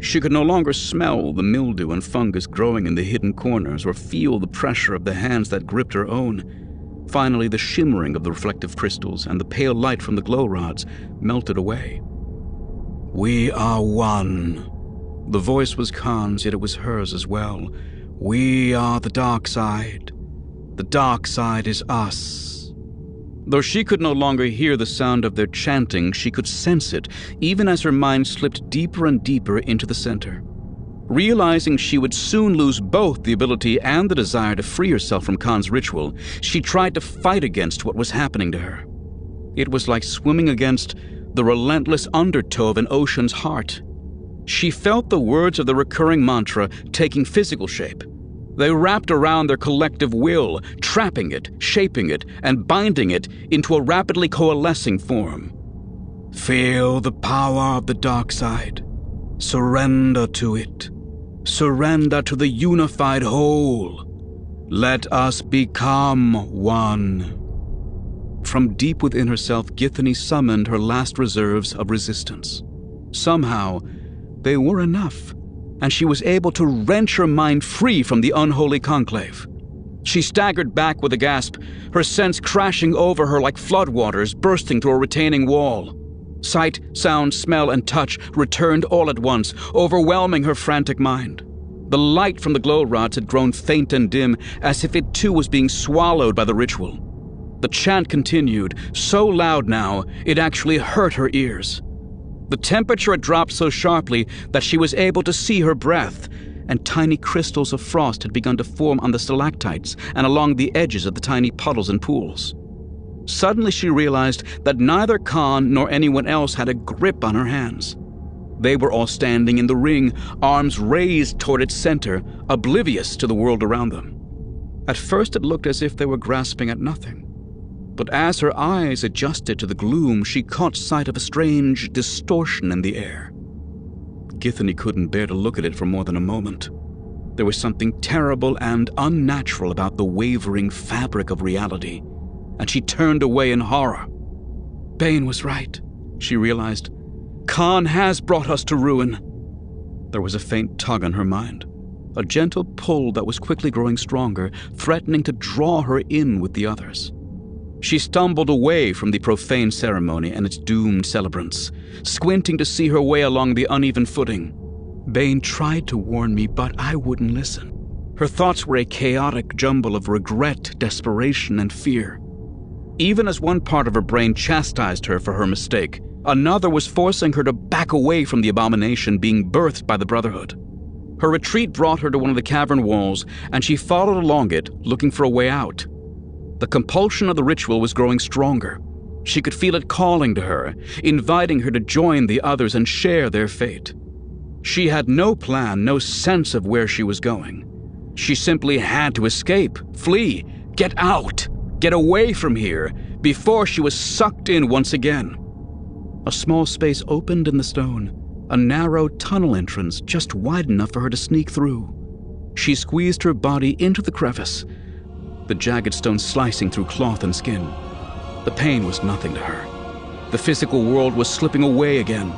[SPEAKER 1] She could no longer smell the mildew and fungus growing in the hidden corners or feel the pressure of the hands that gripped her own. Finally, the shimmering of the reflective crystals and the pale light from the glow rods melted away. We are one. The voice was Kaan's, yet it was hers as well. We are the dark side. The dark side is us. Though she could no longer hear the sound of their chanting, she could sense it, even as her mind slipped deeper and deeper into the center. Realizing she would soon lose both the ability and the desire to free herself from Kaan's ritual, she tried to fight against what was happening to her. It was like swimming against the relentless undertow of an ocean's heart. She felt the words of the recurring mantra taking physical shape. They wrapped around their collective will, trapping it, shaping it, and binding it into a rapidly coalescing form. Feel the power of the dark side. Surrender to it. Surrender to the unified whole. Let us become one. From deep within herself, Githany summoned her last reserves of resistance. Somehow, they were enough and she was able to wrench her mind free from the unholy conclave. She staggered back with a gasp, her sense crashing over her like floodwaters bursting through a retaining wall. Sight, sound, smell, and touch returned all at once, overwhelming her frantic mind. The light from the glow rods had grown faint and dim, as if it too was being swallowed by the ritual. The chant continued, so loud now it actually hurt her ears. The temperature had dropped so sharply that she was able to see her breath, and tiny crystals of frost had begun to form on the stalactites and along the edges of the tiny puddles and pools. Suddenly she realized that neither Kaan nor anyone else had a grip on her hands. They were all standing in the ring, arms raised toward its center, oblivious to the world around them. At first it looked as if they were grasping at nothing. But as her eyes adjusted to the gloom, she caught sight of a strange distortion in the air. Githany couldn't bear to look at it for more than a moment. There was something terrible and unnatural about the wavering fabric of reality and she turned away in horror. Bane was right, she realized. Kaan has brought us to ruin. There was a faint tug on her mind, a gentle pull that was quickly growing stronger, threatening to draw her in with the others. She stumbled away from the profane ceremony and its doomed celebrants, squinting to see her way along the uneven footing. Bane tried to warn me, but I wouldn't listen. Her thoughts were a chaotic jumble of regret, desperation, and fear. Even as one part of her brain chastised her for her mistake, another was forcing her to back away from the abomination being birthed by the Brotherhood. Her retreat brought her to one of the cavern walls, and she followed along it, looking for a way out. The compulsion of the ritual was growing stronger. She could feel it calling to her, inviting her to join the others and share their fate. She had no plan, no sense of where she was going. She simply had to escape, flee, get out get away from here before she was sucked in once again. A small space opened in the stone, a narrow tunnel entrance just wide enough for her to sneak through. She squeezed her body into the crevice, the jagged stone slicing through cloth and skin. The pain was nothing to her. The physical world was slipping away again.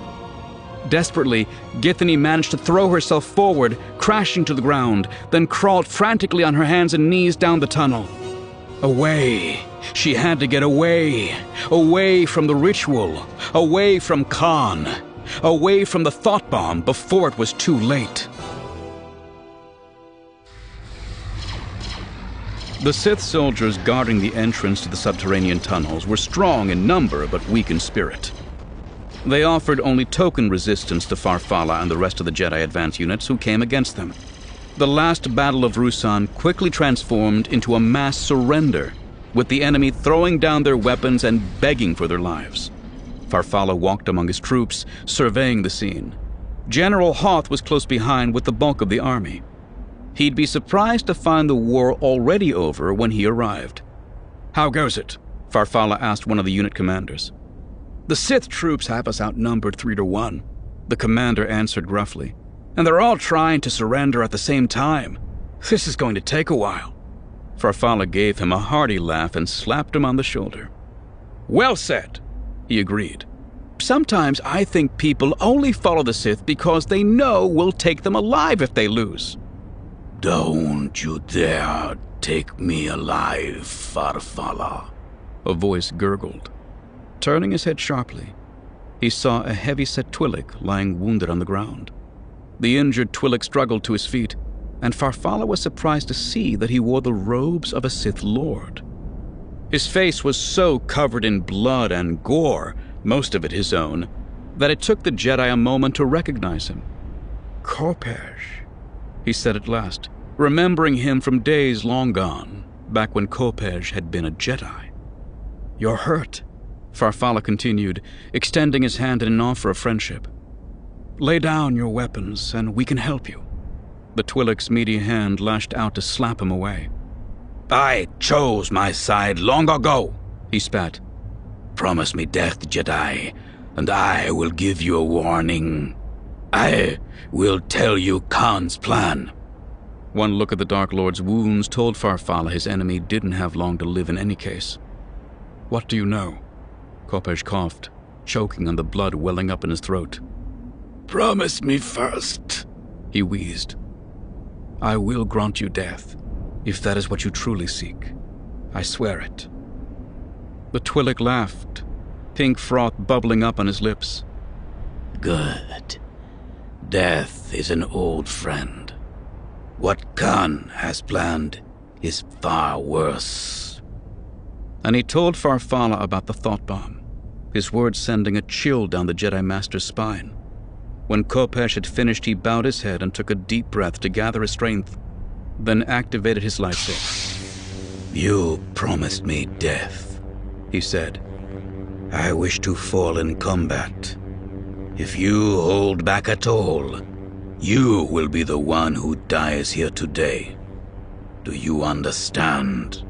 [SPEAKER 1] Desperately, Githany managed to throw herself forward, crashing to the ground, then crawled frantically on her hands and knees down the tunnel. Away. She had to get away. Away from the ritual. Away from Kaan. Away from the thought bomb before it was too late. The Sith soldiers guarding the entrance to the subterranean tunnels were strong in number but weak in spirit. They offered only token resistance to Farfalla and the rest of the Jedi advance units who came against them the last Battle of Ruusan quickly transformed into a mass surrender, with the enemy throwing down their weapons and begging for their lives. Farfalla walked among his troops, surveying the scene. General Hoth was close behind with the bulk of the army. He'd be surprised to find the war already over when he arrived. How goes it? Farfalla asked one of the unit commanders. The Sith troops have us outnumbered three to one, the commander answered gruffly and they're all trying to surrender at the same time. This is going to take a while. Farfalla gave him a hearty laugh and slapped him on the shoulder. Well said, he agreed. Sometimes I think people only follow the Sith because they know we'll take them alive if they lose.
[SPEAKER 3] Don't you dare take me alive, Farfalla,
[SPEAKER 1] a voice gurgled. Turning his head sharply, he saw a heavy-set Twi'lek lying wounded on the ground. The injured Twi'lek struggled to his feet, and Farfalla was surprised to see that he wore the robes of a Sith Lord. His face was so covered in blood and gore, most of it his own, that it took the Jedi a moment to recognize him. Kopecz, he said at last, remembering him from days long gone, back when Kopecz had been a Jedi. You're hurt, Farfalla continued, extending his hand in an offer of friendship. Lay down your weapons, and we can help you. The Twi'lek's meaty hand lashed out to slap him away.
[SPEAKER 3] I chose my side long ago, he spat.
[SPEAKER 2] Promise me death, Jedi, and I will give you a warning. I will tell you Kaan's plan.
[SPEAKER 1] One look at the Dark Lord's wounds told Farfalla his enemy didn't have long to live in any case. What do you know? Kopecz coughed, choking on the blood welling up in his throat.
[SPEAKER 3] Promise me first, he wheezed.
[SPEAKER 1] I will grant you death, if that is what you truly seek. I swear it. The Twi'lek laughed, pink froth bubbling up on his lips.
[SPEAKER 2] Good. Death is an old friend.
[SPEAKER 3] What Kaan has planned is far worse.
[SPEAKER 1] And he told Farfalla about the thought bomb, his words sending a chill down the Jedi Master's spine. When Kopecz had finished, he bowed his head and took a deep breath to gather his strength, then activated his lightsaber.
[SPEAKER 3] You promised me death, he said. I wish to fall in combat. If you hold back at all, you will be the one who dies here today. Do you understand?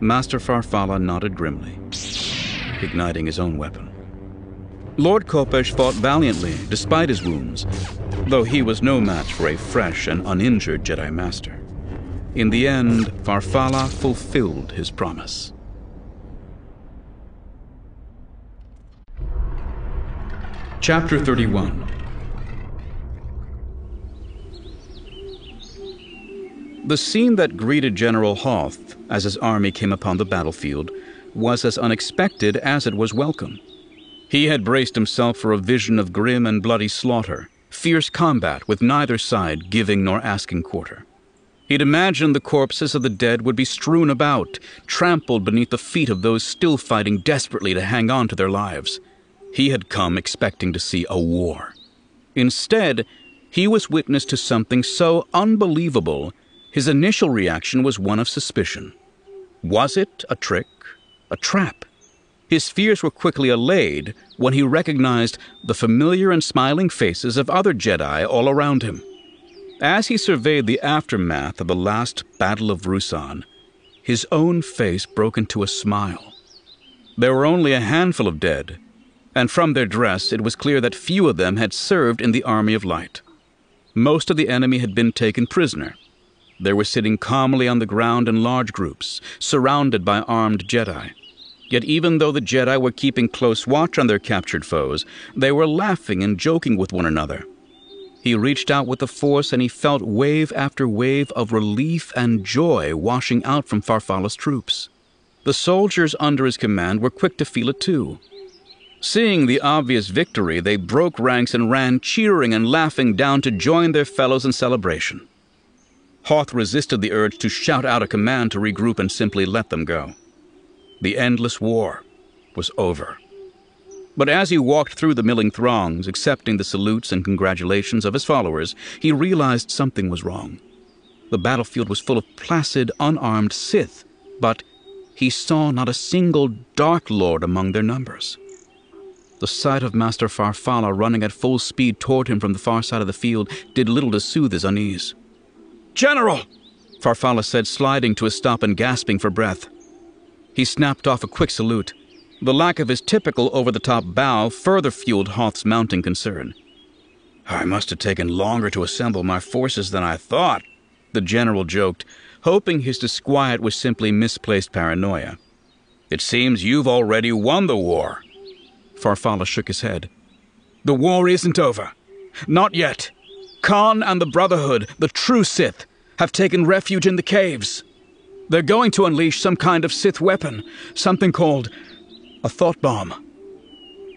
[SPEAKER 1] Master Farfalla nodded grimly, igniting his own weapon. Lord Kopecz fought valiantly despite his wounds, though he was no match for a fresh and uninjured Jedi Master. In the end, Farfalla fulfilled his promise. Chapter 31 The scene that greeted General Hoth as his army came upon the battlefield was as unexpected as it was welcome. He had braced himself for a vision of grim and bloody slaughter, fierce combat with neither side giving nor asking quarter. He'd imagined the corpses of the dead would be strewn about, trampled beneath the feet of those still fighting desperately to hang on to their lives. He had come expecting to see a war. Instead, he was witness to something so unbelievable, his initial reaction was one of suspicion. Was it a trick? A trap? His fears were quickly allayed when he recognized the familiar and smiling faces of other Jedi all around him. As he surveyed the aftermath of the last Battle of Ruusan, his own face broke into a smile. There were only a handful of dead, and from their dress it was clear that few of them had served in the Army of Light. Most of the enemy had been taken prisoner. They were sitting calmly on the ground in large groups, surrounded by armed Jedi. Yet even though the Jedi were keeping close watch on their captured foes, they were laughing and joking with one another. He reached out with the force and he felt wave after wave of relief and joy washing out from Farfalla's troops. The soldiers under his command were quick to feel it too. Seeing the obvious victory, they broke ranks and ran cheering and laughing down to join their fellows in celebration. Hoth resisted the urge to shout out a command to regroup and simply let them go. The endless war was over. But as he walked through the milling throngs, accepting the salutes and congratulations of his followers, he realized something was wrong. The battlefield was full of placid, unarmed Sith, but he saw not a single Dark Lord among their numbers. The sight of Master Farfalla running at full speed toward him from the far side of the field did little to soothe his unease.
[SPEAKER 2] General!
[SPEAKER 1] Farfalla said, sliding to a stop and gasping for breath. He snapped off a quick salute. The lack of his typical over the top bow further fueled Hoth's mounting concern.
[SPEAKER 2] I must have taken longer to assemble my forces than I thought,
[SPEAKER 1] the general joked, hoping his disquiet was simply misplaced paranoia.
[SPEAKER 2] It seems you've already won the war.
[SPEAKER 1] Farfalla shook his head.
[SPEAKER 2] The war isn't over. Not yet. Kaan and the Brotherhood, the true Sith, have taken refuge in the caves. They're going to unleash some kind of Sith weapon, something called a thought bomb.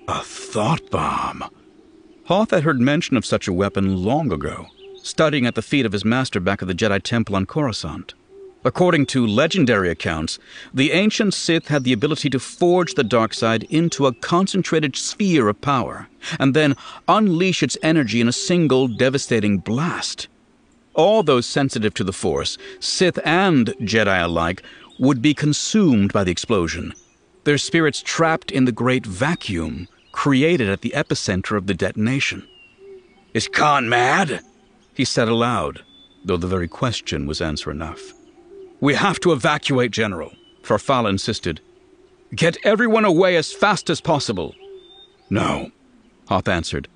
[SPEAKER 3] A thought bomb?
[SPEAKER 1] Hoth had heard mention of such a weapon long ago, studying at the feet of his master back at the Jedi Temple on Coruscant. According to legendary accounts, the ancient Sith had the ability to forge the dark side into a concentrated sphere of power, and then unleash its energy in a single devastating blast. All those sensitive to the Force, Sith and Jedi alike, would be consumed by the explosion, their spirits trapped in the great vacuum created at the epicenter of the detonation.
[SPEAKER 2] Is Kaan mad?
[SPEAKER 1] He said aloud, though the very question was answer enough.
[SPEAKER 2] We have to evacuate, General,
[SPEAKER 1] Farfalla insisted.
[SPEAKER 2] Get everyone away as fast as possible.
[SPEAKER 1] No, Hoth answered.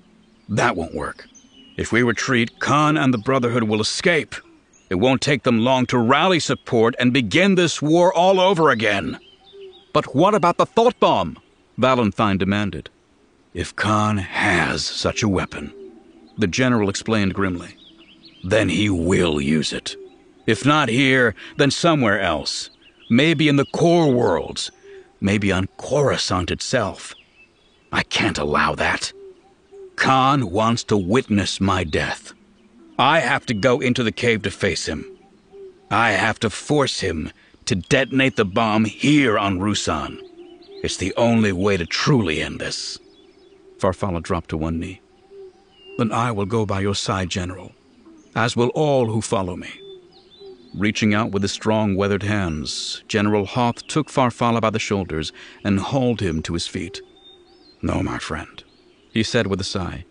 [SPEAKER 1] That won't work.
[SPEAKER 2] If we retreat, Kaan and the Brotherhood will escape. It won't take them long to rally support and begin this war all over again.
[SPEAKER 1] But what about the thought bomb? Valentine demanded.
[SPEAKER 3] If Kaan has such a weapon,
[SPEAKER 1] the general explained grimly,
[SPEAKER 3] then he will use it.
[SPEAKER 2] If not here, then somewhere else. Maybe in the core worlds. Maybe on Coruscant itself. I can't allow that. Kaan wants to witness my death.
[SPEAKER 1] I have to go into the cave to face him. I have to force him to detonate the bomb here on Ruusan. It's the only way to truly end this.
[SPEAKER 2] Farfalla dropped to one knee. Then I will go by your side, General, as will all who follow me. Reaching out with his strong, weathered hands, General Hoth took Farfalla by the shoulders and hauled him to his feet. No, my friend, he said with a sigh.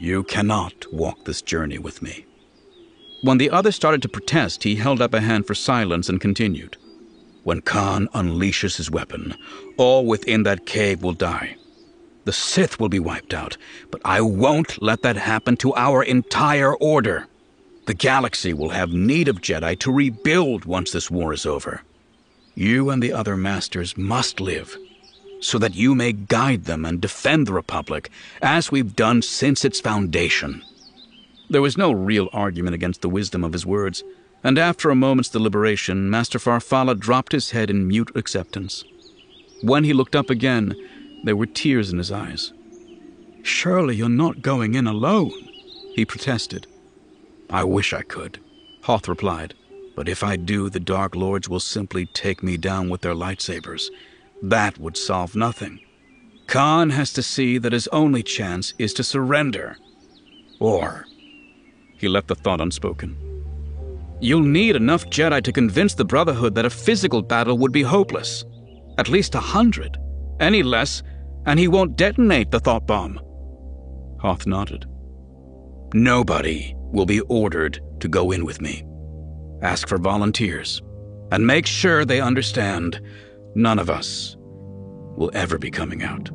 [SPEAKER 2] You cannot walk this journey with me. When the other started to protest, he held up a hand for silence and continued. When Kaan unleashes his weapon, all within that cave will die. The Sith will be wiped out, but I won't let that happen to our entire order. The galaxy will have need of Jedi to rebuild once this war is over. You and the other masters must live, so that you may guide them and defend the Republic, as we've done since its foundation. There was no real argument against the wisdom of his words, and after a moment's deliberation, Master Farfalla dropped his head in mute acceptance. When he looked up again, there were tears in his eyes. Surely you're not going in alone, he protested. I wish I could, Hoth replied. But if I do, the Dark Lords will simply take me down with their lightsabers. That would solve nothing. Kaan has to see that his only chance is to surrender. Or. He left the thought unspoken. You'll need enough Jedi to convince the Brotherhood that a physical battle would be hopeless. At least a hundred. Any less, and he won't detonate the thought bomb. Hoth nodded. Nobody will be ordered to go in with me. Ask for volunteers, and make sure they understand none of us will ever be coming out.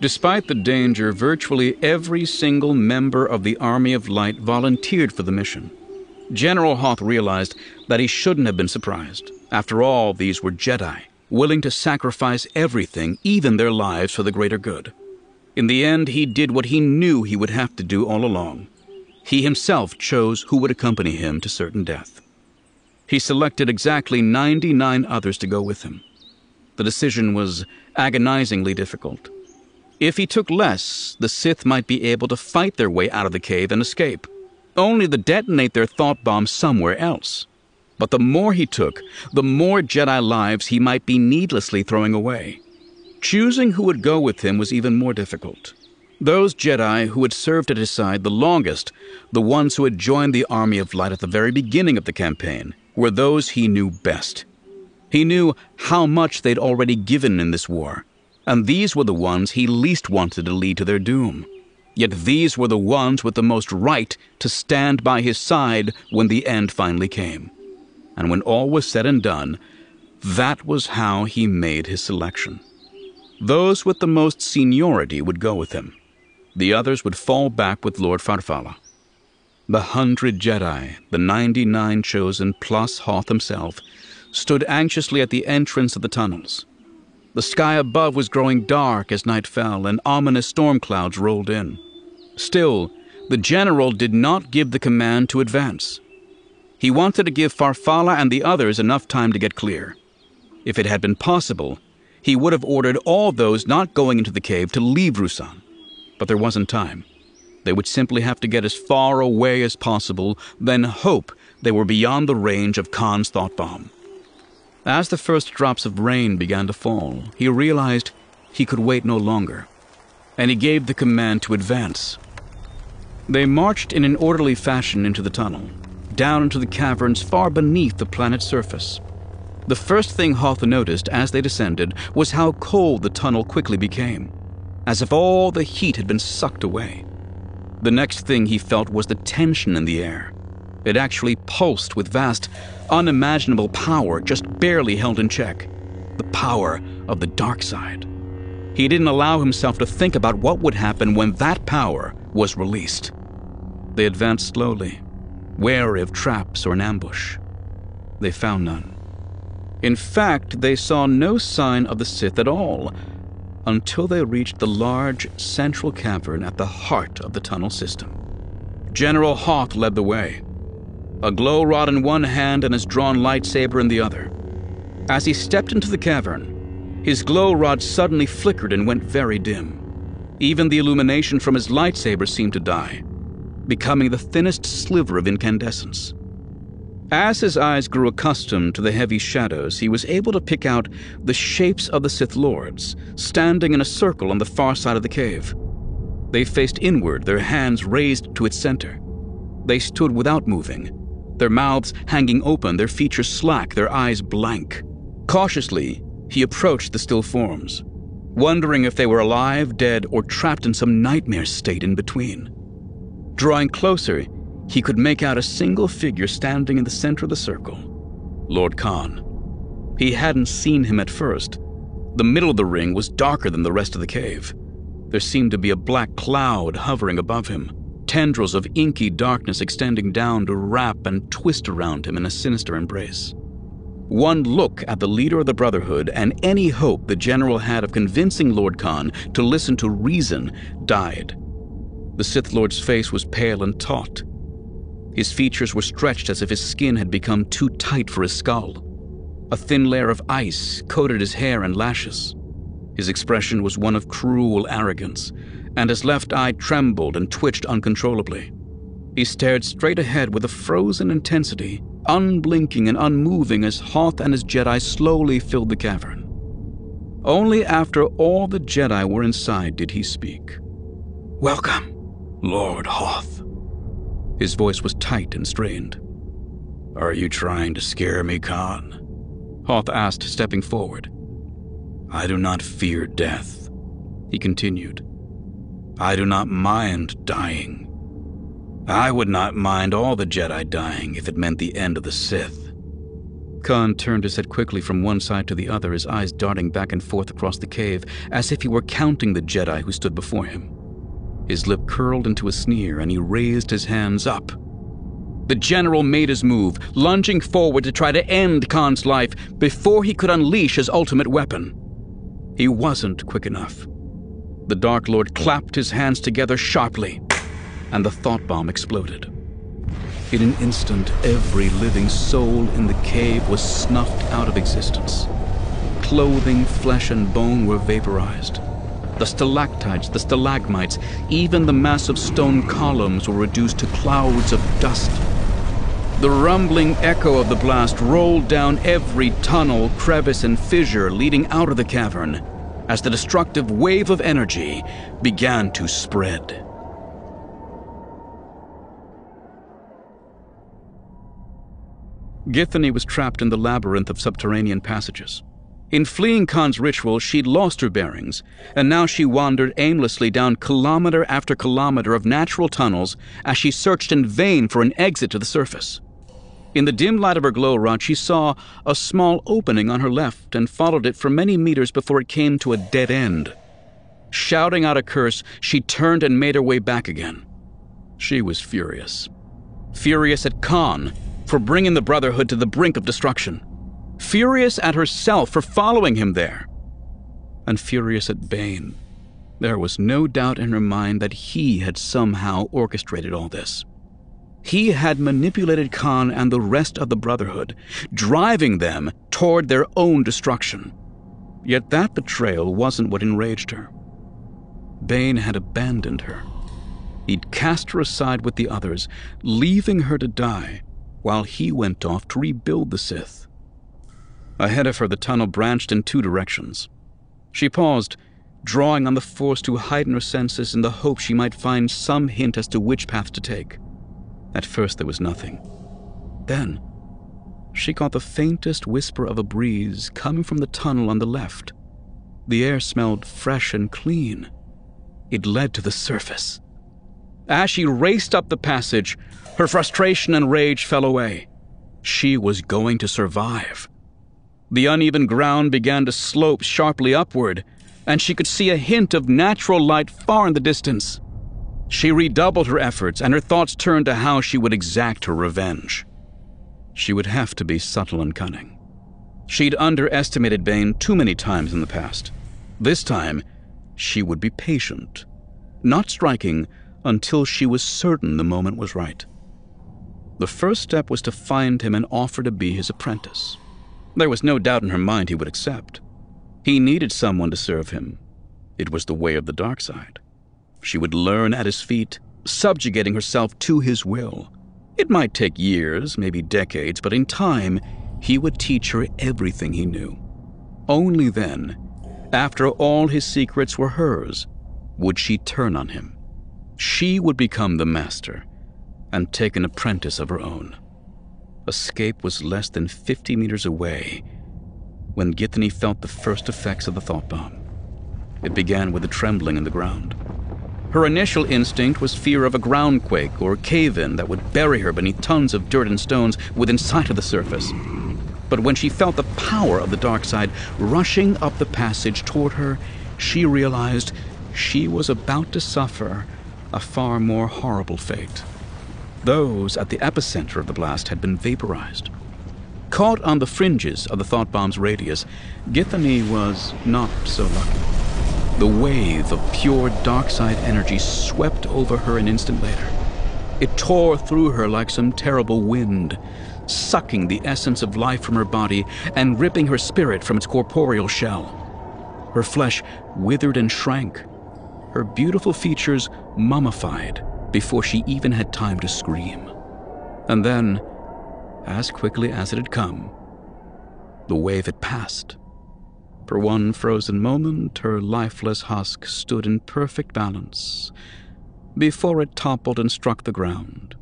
[SPEAKER 2] Despite the danger, virtually every single member of the Army of Light volunteered for the mission. General Hoth realized that he shouldn't have been surprised. After all, these were Jedi, willing to sacrifice everything, even their lives, for the greater good. In the end, he did what he knew he would have to do all along. He himself chose who would accompany him to certain death. He selected exactly 99 others to go with him. The decision was agonizingly difficult. If he took less, the Sith might be able to fight their way out of the cave and escape, only to detonate their thought bomb somewhere else. But the more he took, the more Jedi lives he might be needlessly throwing away. Choosing who would go with him was even more difficult. Those Jedi who had served at his side the longest, the ones who had joined the Army of Light at the very beginning of the campaign, were those he knew best. He knew how much they'd already given in this war, and these were the ones he least wanted to lead to their doom. Yet these were the ones with the most right to stand by his side when the end finally came. And when all was said and done, that was how he made his selection. Those with the most seniority would go with him. The others would fall back with Lord Farfalla. The hundred Jedi, the ninety nine chosen plus Hoth himself, stood anxiously at the entrance of the tunnels. The sky above was growing dark as night fell, and ominous storm clouds rolled in. Still, the general did not give the command to advance. He wanted to give Farfalla and the others enough time to get clear. If it had been possible, he would have ordered all those not going into the cave to leave Ruusan, But there wasn't time. They would simply have to get as far away as possible, then hope they were beyond the range of Kaan's thought bomb. As the first drops of rain began to fall, he realized he could wait no longer, and he gave the command to advance. They marched in an orderly fashion into the tunnel, down into the caverns far beneath the planet's surface. The first thing Hoth noticed as they descended was how cold the tunnel quickly became, as if all the heat had been sucked away. The next thing he felt was the tension in the air. It actually pulsed with vast, unimaginable power just barely held in check. The power of the dark side. He didn't allow himself to think about what would happen when that power was released. They advanced slowly, wary of traps or an ambush. They found none. In fact, they saw no sign of the Sith at all until they reached the large central cavern at the heart of the tunnel system. General Hoth led the way, a glow rod in one hand and his drawn lightsaber in the other. As he stepped into the cavern, his glow rod suddenly flickered and went very dim.
[SPEAKER 1] Even the illumination from his lightsaber seemed to die, becoming the thinnest sliver of incandescence. As his eyes grew accustomed to the heavy shadows, he was able to pick out the shapes of the Sith Lords, standing in a circle on the far side of the cave. They faced inward, their hands raised to its center. They stood without moving, their mouths hanging open, their features slack, their eyes blank. Cautiously, he approached the still forms, wondering if they were alive, dead, or trapped in some nightmare state in between. Drawing closer, he could make out a single figure standing in the center of the circle Lord Kaan. He hadn't seen him at first. The middle of the ring was darker than the rest of the cave. There seemed to be a black cloud hovering above him, tendrils of inky darkness extending down to wrap and twist around him in a sinister embrace. One look at the leader of the Brotherhood and any hope the general had of convincing Lord Kaan to listen to reason died. The Sith Lord's face was pale and taut. His features were stretched as if his skin had become too tight for his skull. A thin layer of ice coated his hair and lashes. His expression was one of cruel arrogance, and his left eye trembled and twitched uncontrollably. He stared straight ahead with a frozen intensity, unblinking and unmoving as Hoth and his Jedi slowly filled the cavern. Only after all the Jedi were inside did he speak.
[SPEAKER 3] Welcome, Lord Hoth.
[SPEAKER 1] His voice was tight and strained.
[SPEAKER 3] Are you trying to scare me, Kaan?
[SPEAKER 1] Hoth asked, stepping forward.
[SPEAKER 3] I do not fear death, he continued. I do not mind dying. I would not mind all the Jedi dying if it meant the end of the Sith.
[SPEAKER 1] Kaan turned his head quickly from one side to the other, his eyes darting back and forth across the cave, as if he were counting the Jedi who stood before him. His lip curled into a sneer, and he raised his hands up. The general made his move, lunging forward to try to end Kaan's life before he could unleash his ultimate weapon. He wasn't quick enough. The Dark Lord clapped his hands together sharply, and the thought bomb exploded. In an instant, every living soul in the cave was snuffed out of existence. Clothing, flesh, and bone were vaporized. The stalactites, the stalagmites, even the massive stone columns were reduced to clouds of dust. The rumbling echo of the blast rolled down every tunnel, crevice, and fissure leading out of the cavern as the destructive wave of energy began to spread. Githany was trapped in the labyrinth of subterranean passages. In fleeing Kaan's ritual, she'd lost her bearings, and now she wandered aimlessly down kilometer after kilometer of natural tunnels as she searched in vain for an exit to the surface. In the dim light of her glow rod, she saw a small opening on her left and followed it for many meters before it came to a dead end. Shouting out a curse, she turned and made her way back again. She was furious. Furious at Khan for bringing the Brotherhood to the brink of destruction. Furious at herself for following him there. And furious at Bane. There was no doubt in her mind that he had somehow orchestrated all this. He had manipulated Kaan and the rest of the Brotherhood, driving them toward their own destruction. Yet that betrayal wasn't what enraged her. Bane had abandoned her. He'd cast her aside with the others, leaving her to die, while he went off to rebuild the Sith. Ahead of her, the tunnel branched in two directions. She paused, drawing on the force to heighten her senses in the hope she might find some hint as to which path to take. At first, there was nothing. Then, she caught the faintest whisper of a breeze coming from the tunnel on the left. The air smelled fresh and clean. It led to the surface. As she raced up the passage, her frustration and rage fell away. She was going to survive. The uneven ground began to slope sharply upward, and she could see a hint of natural light far in the distance. She redoubled her efforts, and her thoughts turned to how she would exact her revenge. She would have to be subtle and cunning. She'd underestimated Bane too many times in the past. This time, she would be patient, not striking until she was certain the moment was right. The first step was to find him and offer to be his apprentice. There was no doubt in her mind he would accept. He needed someone to serve him. It was the way of the dark side. She would learn at his feet, subjugating herself to his will. It might take years, maybe decades, but in time, he would teach her everything he knew. Only then, after all his secrets were hers, would she turn on him. She would become the master and take an apprentice of her own. Escape was less than 50 meters away when Githany felt the first effects of the thought bomb. It began with a trembling in the ground. Her initial instinct was fear of a groundquake or cave in that would bury her beneath tons of dirt and stones within sight of the surface. But when she felt the power of the dark side rushing up the passage toward her, she realized she was about to suffer a far more horrible fate. Those at the epicenter of the blast had been vaporized. Caught on the fringes of the thought bomb's radius, Githany was not so lucky. The wave of pure dark side energy swept over her an instant later. It tore through her like some terrible wind, sucking the essence of life from her body and ripping her spirit from its corporeal shell. Her flesh withered and shrank, her beautiful features mummified before she even had time to scream. And then, as quickly as it had come, the wave had passed. For one frozen moment, her lifeless husk stood in perfect balance before it toppled and struck the ground,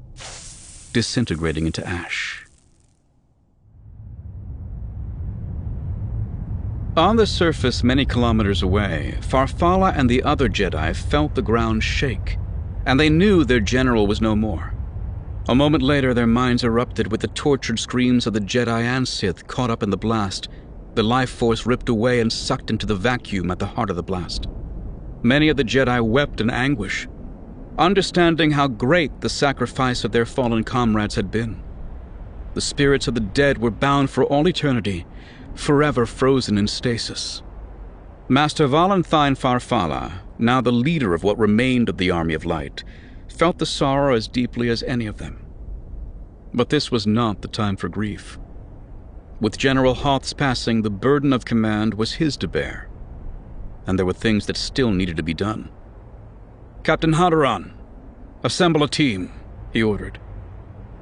[SPEAKER 1] disintegrating into ash. On the surface, many kilometers away, Farfalla and the other Jedi felt the ground shake, and they knew their general was no more. A moment later, their minds erupted with the tortured screams of the Jedi and Sith caught up in the blast the life force ripped away and sucked into the vacuum at the heart of the blast. Many of the Jedi wept in anguish, understanding how great the sacrifice of their fallen comrades had been. The spirits of the dead were bound for all eternity, forever frozen in stasis. Master Valentine Farfalla, now the leader of what remained of the Army of Light, felt the sorrow as deeply as any of them. But this was not the time for grief. With General Hoth's passing, the burden of command was his to bear. And there were things that still needed to be done. Captain Hadoran, assemble a team, he ordered.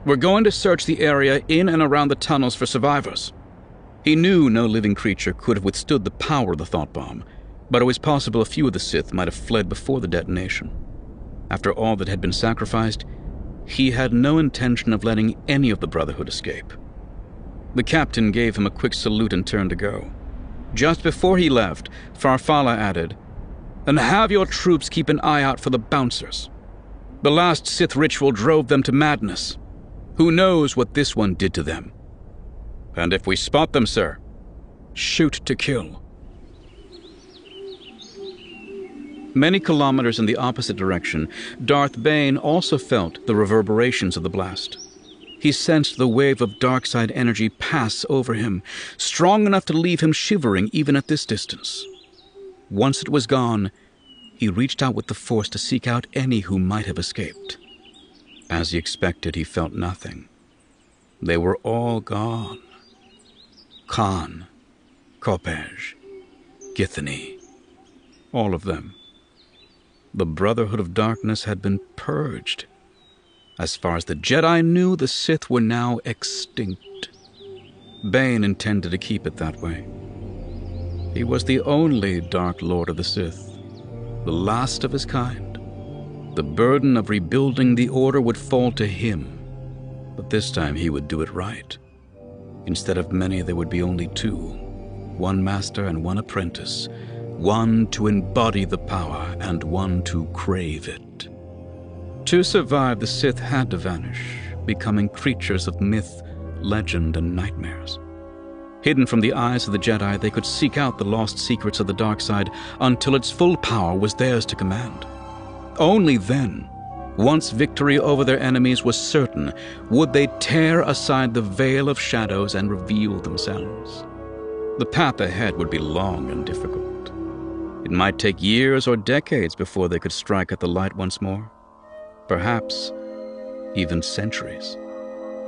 [SPEAKER 1] We're going to search the area in and around the tunnels for survivors. He knew no living creature could have withstood the power of the thought bomb, but it was possible a few of the Sith might have fled before the detonation. After all that had been sacrificed, he had no intention of letting any of the Brotherhood escape. The captain gave him a quick salute and turned to go. Just before he left, Farfalla added, And have your troops keep an eye out for the bouncers. The last Sith ritual drove them to madness. Who knows what this one did to them? And if we spot them, sir, shoot to kill. Many kilometers in the opposite direction, Darth Bane also felt the reverberations of the blast. He sensed the wave of dark side energy pass over him, strong enough to leave him shivering even at this distance. Once it was gone, he reached out with the force to seek out any who might have escaped. As he expected, he felt nothing. They were all gone. Kaan, Kopecz, Githany, all of them. The Brotherhood of Darkness had been purged. As far as the Jedi knew, the Sith were now extinct. Bane intended to keep it that way. He was the only Dark Lord of the Sith, the last of his kind. The burden of rebuilding the Order would fall to him, but this time he would do it right. Instead of many, there would be only two one master and one apprentice, one to embody the power and one to crave it. To survive, the Sith had to vanish, becoming creatures of myth, legend, and nightmares. Hidden from the eyes of the Jedi, they could seek out the lost secrets of the dark side until its full power was theirs to command. Only then, once victory over their enemies was certain, would they tear aside the veil of shadows and reveal themselves. The path ahead would be long and difficult. It might take years or decades before they could strike at the light once more perhaps even centuries.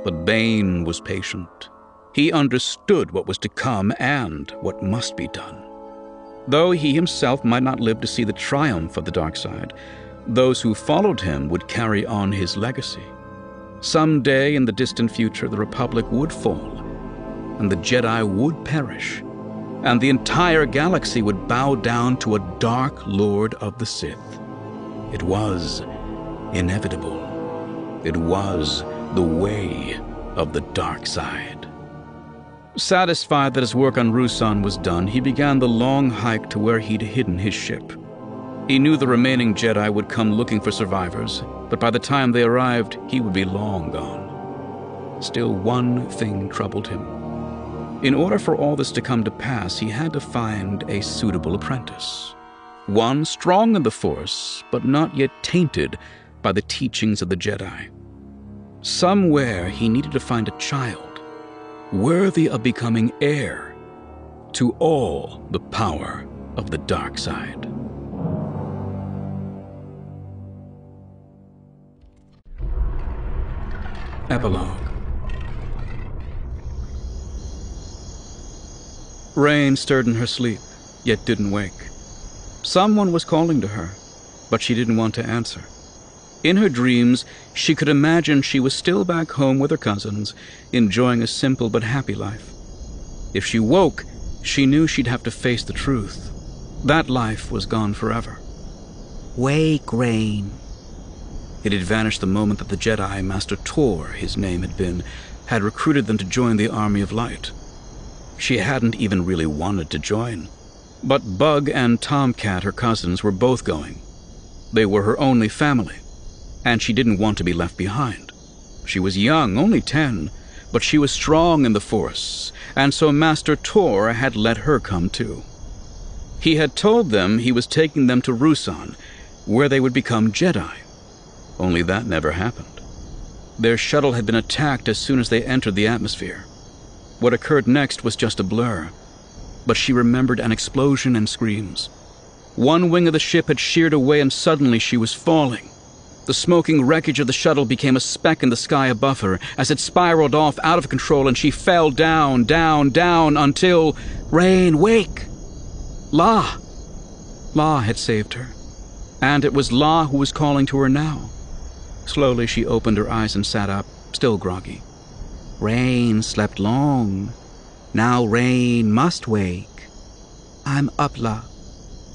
[SPEAKER 1] But Bane was patient. He understood what was to come and what must be done. Though he himself might not live to see the triumph of the dark side, Those who followed him would carry on his legacy. Some day in the distant future, the Republic would fall, and the Jedi would perish, and the entire galaxy would bow down to a dark Lord of the Sith. It was inevitable. It was the way of the dark side. Satisfied that his work on Ruusan was done, he began the long hike to where he'd hidden his ship. He knew the remaining Jedi would come looking for survivors, but by the time they arrived, he would be long gone. Still, one thing troubled him. In order for all this to come to pass, he had to find a suitable apprentice. One strong in the Force, but not yet tainted by the teachings of the Jedi. Somewhere he needed to find a child worthy of becoming heir to all the power of the dark side. Epilogue Rain stirred in her sleep, yet didn't wake. Someone was calling to her, but she didn't want to answer. In her dreams, she could imagine she was still back home with her cousins, enjoying a simple but happy life. If she woke, she knew she'd have to face the truth. That life was gone forever.
[SPEAKER 2] Wake, Rain.
[SPEAKER 1] It had vanished the moment that the Jedi, Master Tor, his name had been, had recruited them to join the Army of Light. She hadn't even really wanted to join. But Bug and Tomcat, her cousins, were both going. They were her only family, and she didn't want to be left behind. She was young, only ten, but she was strong in the Force, and so Master Tor had let her come too. He had told them he was taking them to Ruusan, where they would become Jedi. Only that never happened. Their shuttle had been attacked as soon as they entered the atmosphere. What occurred next was just a blur, but she remembered an explosion and screams. One wing of the ship had sheared away, and suddenly she was falling. The smoking wreckage of the shuttle became a speck in the sky above her as it spiraled off out of control, and she fell down, down, down until. Rain, wake! La! La had saved her, and it was La who was calling to her now. Slowly she opened her eyes and sat up, still groggy.
[SPEAKER 2] Rain slept long. Now Rain must wake. I'm up, La,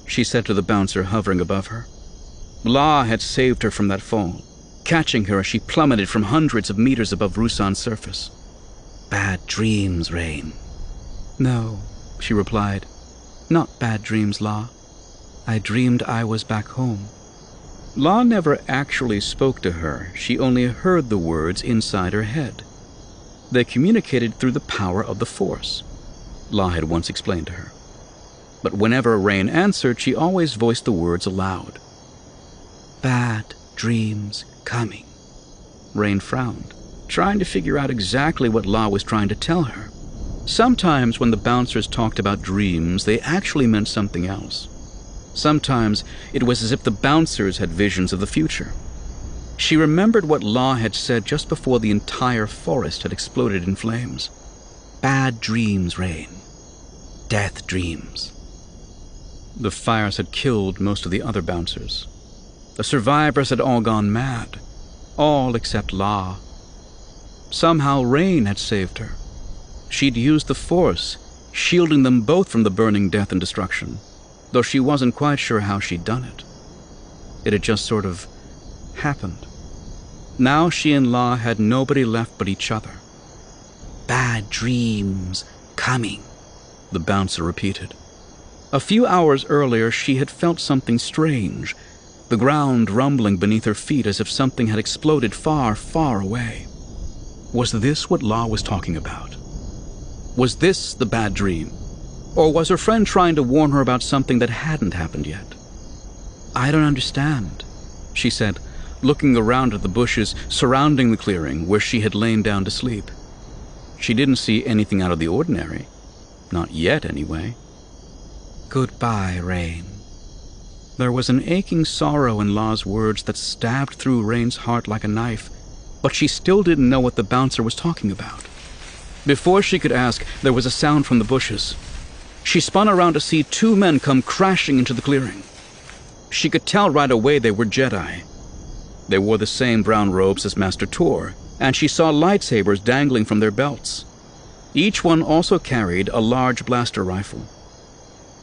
[SPEAKER 1] she said to the bouncer hovering above her. La had saved her from that fall, catching her as she plummeted from hundreds of meters above Ruusan's surface.
[SPEAKER 2] Bad dreams, Rain.
[SPEAKER 1] No, she replied. Not bad dreams, La. I dreamed I was back home. La never actually spoke to her, she only heard the words inside her head. They communicated through the power of the Force, La had once explained to her. But whenever Rain answered, she always voiced the words aloud.
[SPEAKER 2] Bad dreams coming.
[SPEAKER 1] Rain frowned, trying to figure out exactly what La was trying to tell her. Sometimes when the bouncers talked about dreams, they actually meant something else. Sometimes it was as if the bouncers had visions of the future. She remembered what La had said just before the entire forest had exploded in flames.
[SPEAKER 2] Bad dreams, Rain. Death dreams.
[SPEAKER 1] The fires had killed most of the other bouncers. The survivors had all gone mad. All except La. Somehow Rain had saved her. She'd used the Force, shielding them both from the burning death and destruction, though she wasn't quite sure how she'd done it. It had just sort of happened. Now she and La had nobody left but each other.
[SPEAKER 2] Bad dreams coming,
[SPEAKER 1] the bouncer repeated. A few hours earlier, she had felt something strange, the ground rumbling beneath her feet as if something had exploded far, far away. Was this what La was talking about? Was this the bad dream? Or was her friend trying to warn her about something that hadn't happened yet? I don't understand, she said, looking around at the bushes surrounding the clearing where she had lain down to sleep. She didn't see anything out of the ordinary. Not yet, anyway.
[SPEAKER 2] Goodbye, Rain.
[SPEAKER 1] There was an aching sorrow in La's words that stabbed through Rain's heart like a knife, but she still didn't know what the bouncer was talking about. Before she could ask, there was a sound from the bushes. She spun around to see two men come crashing into the clearing. She could tell right away they were Jedi. They wore the same brown robes as Master Tor, and she saw lightsabers dangling from their belts. Each one also carried a large blaster rifle.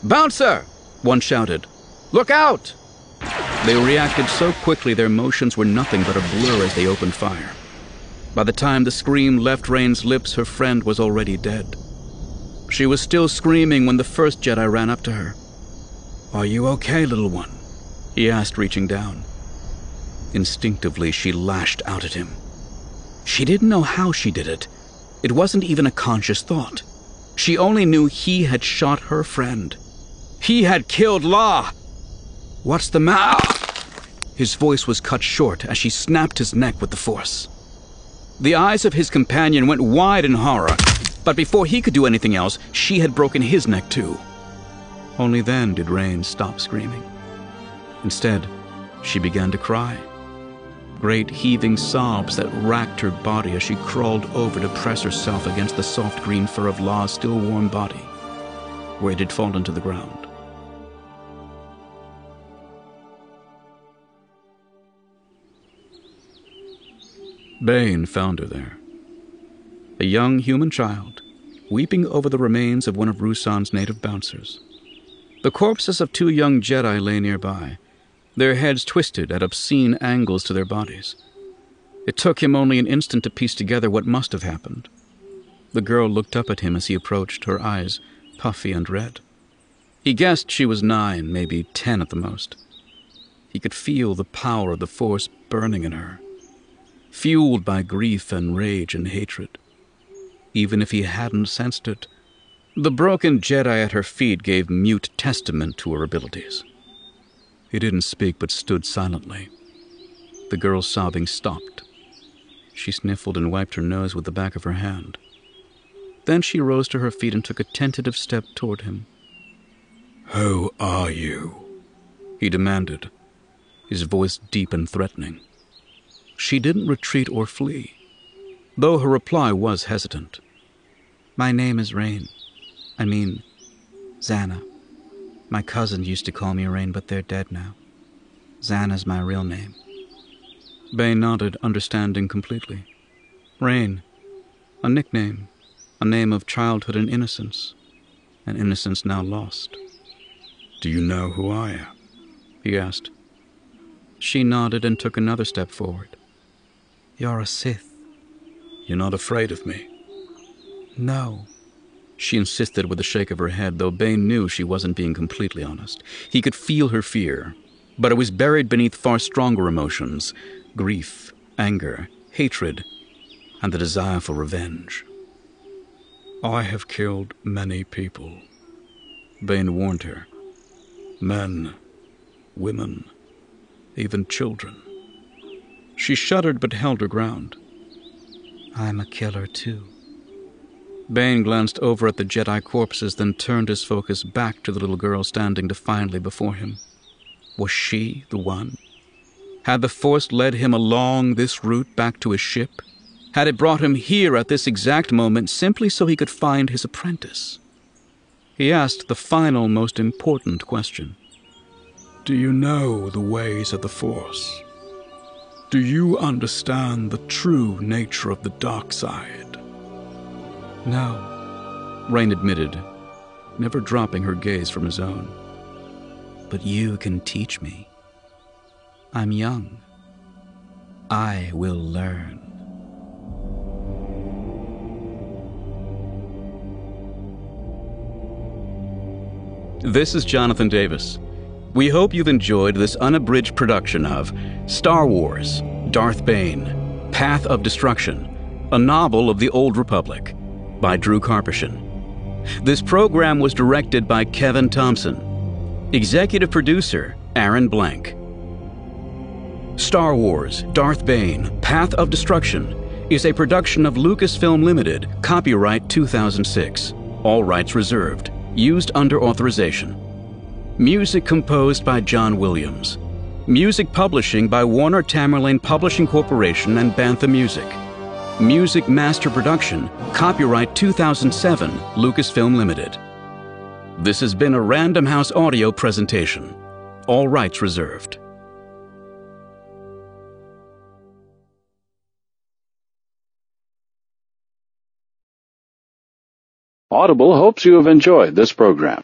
[SPEAKER 1] Bouncer! One shouted. Look out! They reacted so quickly their motions were nothing but a blur as they opened fire. By the time the scream left Rain's lips, her friend was already dead. She was still screaming when the first Jedi ran up to her. Are you okay, little one? He asked, reaching down. Instinctively, she lashed out at him. She didn't know how she did it. It wasn't even a conscious thought. She only knew he had shot her friend. He had killed La! What's the matter? Ah! His voice was cut short as she snapped his neck with the force. The eyes of his companion went wide in horror, but before he could do anything else, she had broken his neck too. Only then did Rain stop screaming. Instead, she began to cry. Great heaving sobs that racked her body as she crawled over to press herself against the soft green fur of La's still warm body, where it had fallen to the ground. Bane found her there. A young human child, weeping over the remains of one of Ruusan's native bouncers. The corpses of two young Jedi lay nearby, their heads twisted at obscene angles to their bodies. It took him only an instant to piece together what must have happened. The girl looked up at him as he approached, her eyes puffy and red. He guessed she was nine, maybe ten at the most. He could feel the power of the Force burning in her, fueled by grief and rage and hatred. Even if he hadn't sensed it, the broken Jedi at her feet gave mute testament to her abilities. He didn't speak but stood silently. The girl's sobbing stopped. She sniffled and wiped her nose with the back of her hand. Then she rose to her feet and took a tentative step toward him.
[SPEAKER 3] Who are you?
[SPEAKER 1] He demanded, his voice deep and threatening. She didn't retreat or flee, though her reply was hesitant. My name is Rain. I mean, Zannah. My cousins used to call me Rain, but they're dead now. Zannah's my real name. Bane nodded, understanding completely. Rain, a nickname, a name of childhood and innocence, an innocence now lost.
[SPEAKER 3] Do you know who I am?
[SPEAKER 1] He asked. She nodded and took another step forward. You're a Sith.
[SPEAKER 3] You're not afraid of me?
[SPEAKER 1] No. She insisted with a shake of her head, though Bane knew she wasn't being completely honest. He could feel her fear, but it was buried beneath far stronger emotions grief, anger, hatred, and the desire for revenge.
[SPEAKER 3] I have killed many people, Bane warned her. Men, women, even children. She shuddered but held her ground. I'm a killer too. Bane glanced over at the Jedi corpses, then turned his focus back to the little girl standing defiantly before him. Was she the one? Had the Force led him along this route back to his ship? Had it brought him here at this exact moment simply so he could find his apprentice? He asked the final, most important question Do you know the ways of the Force? Do you understand the true nature of the dark side? No, Rain admitted, never dropping her gaze from his own. But you can teach me. I'm young. I will learn. This is Jonathan Davis. We hope you've enjoyed this unabridged production of Star Wars Darth Bane Path of Destruction, a novel of the Old Republic by Drew Karpyshyn. This program was directed by Kevin Thompson. Executive producer Aaron Blank. Star Wars Darth Bane Path of Destruction is a production of Lucasfilm Limited, copyright 2006. All rights reserved. Used under authorization. Music composed by John Williams. Music publishing by Warner Tamerlane Publishing Corporation and Bantha Music. Music Master Production, copyright 2007, Lucasfilm Limited. This has been a Random House audio presentation.
[SPEAKER 1] All rights reserved.
[SPEAKER 5] Audible hopes you have enjoyed this program.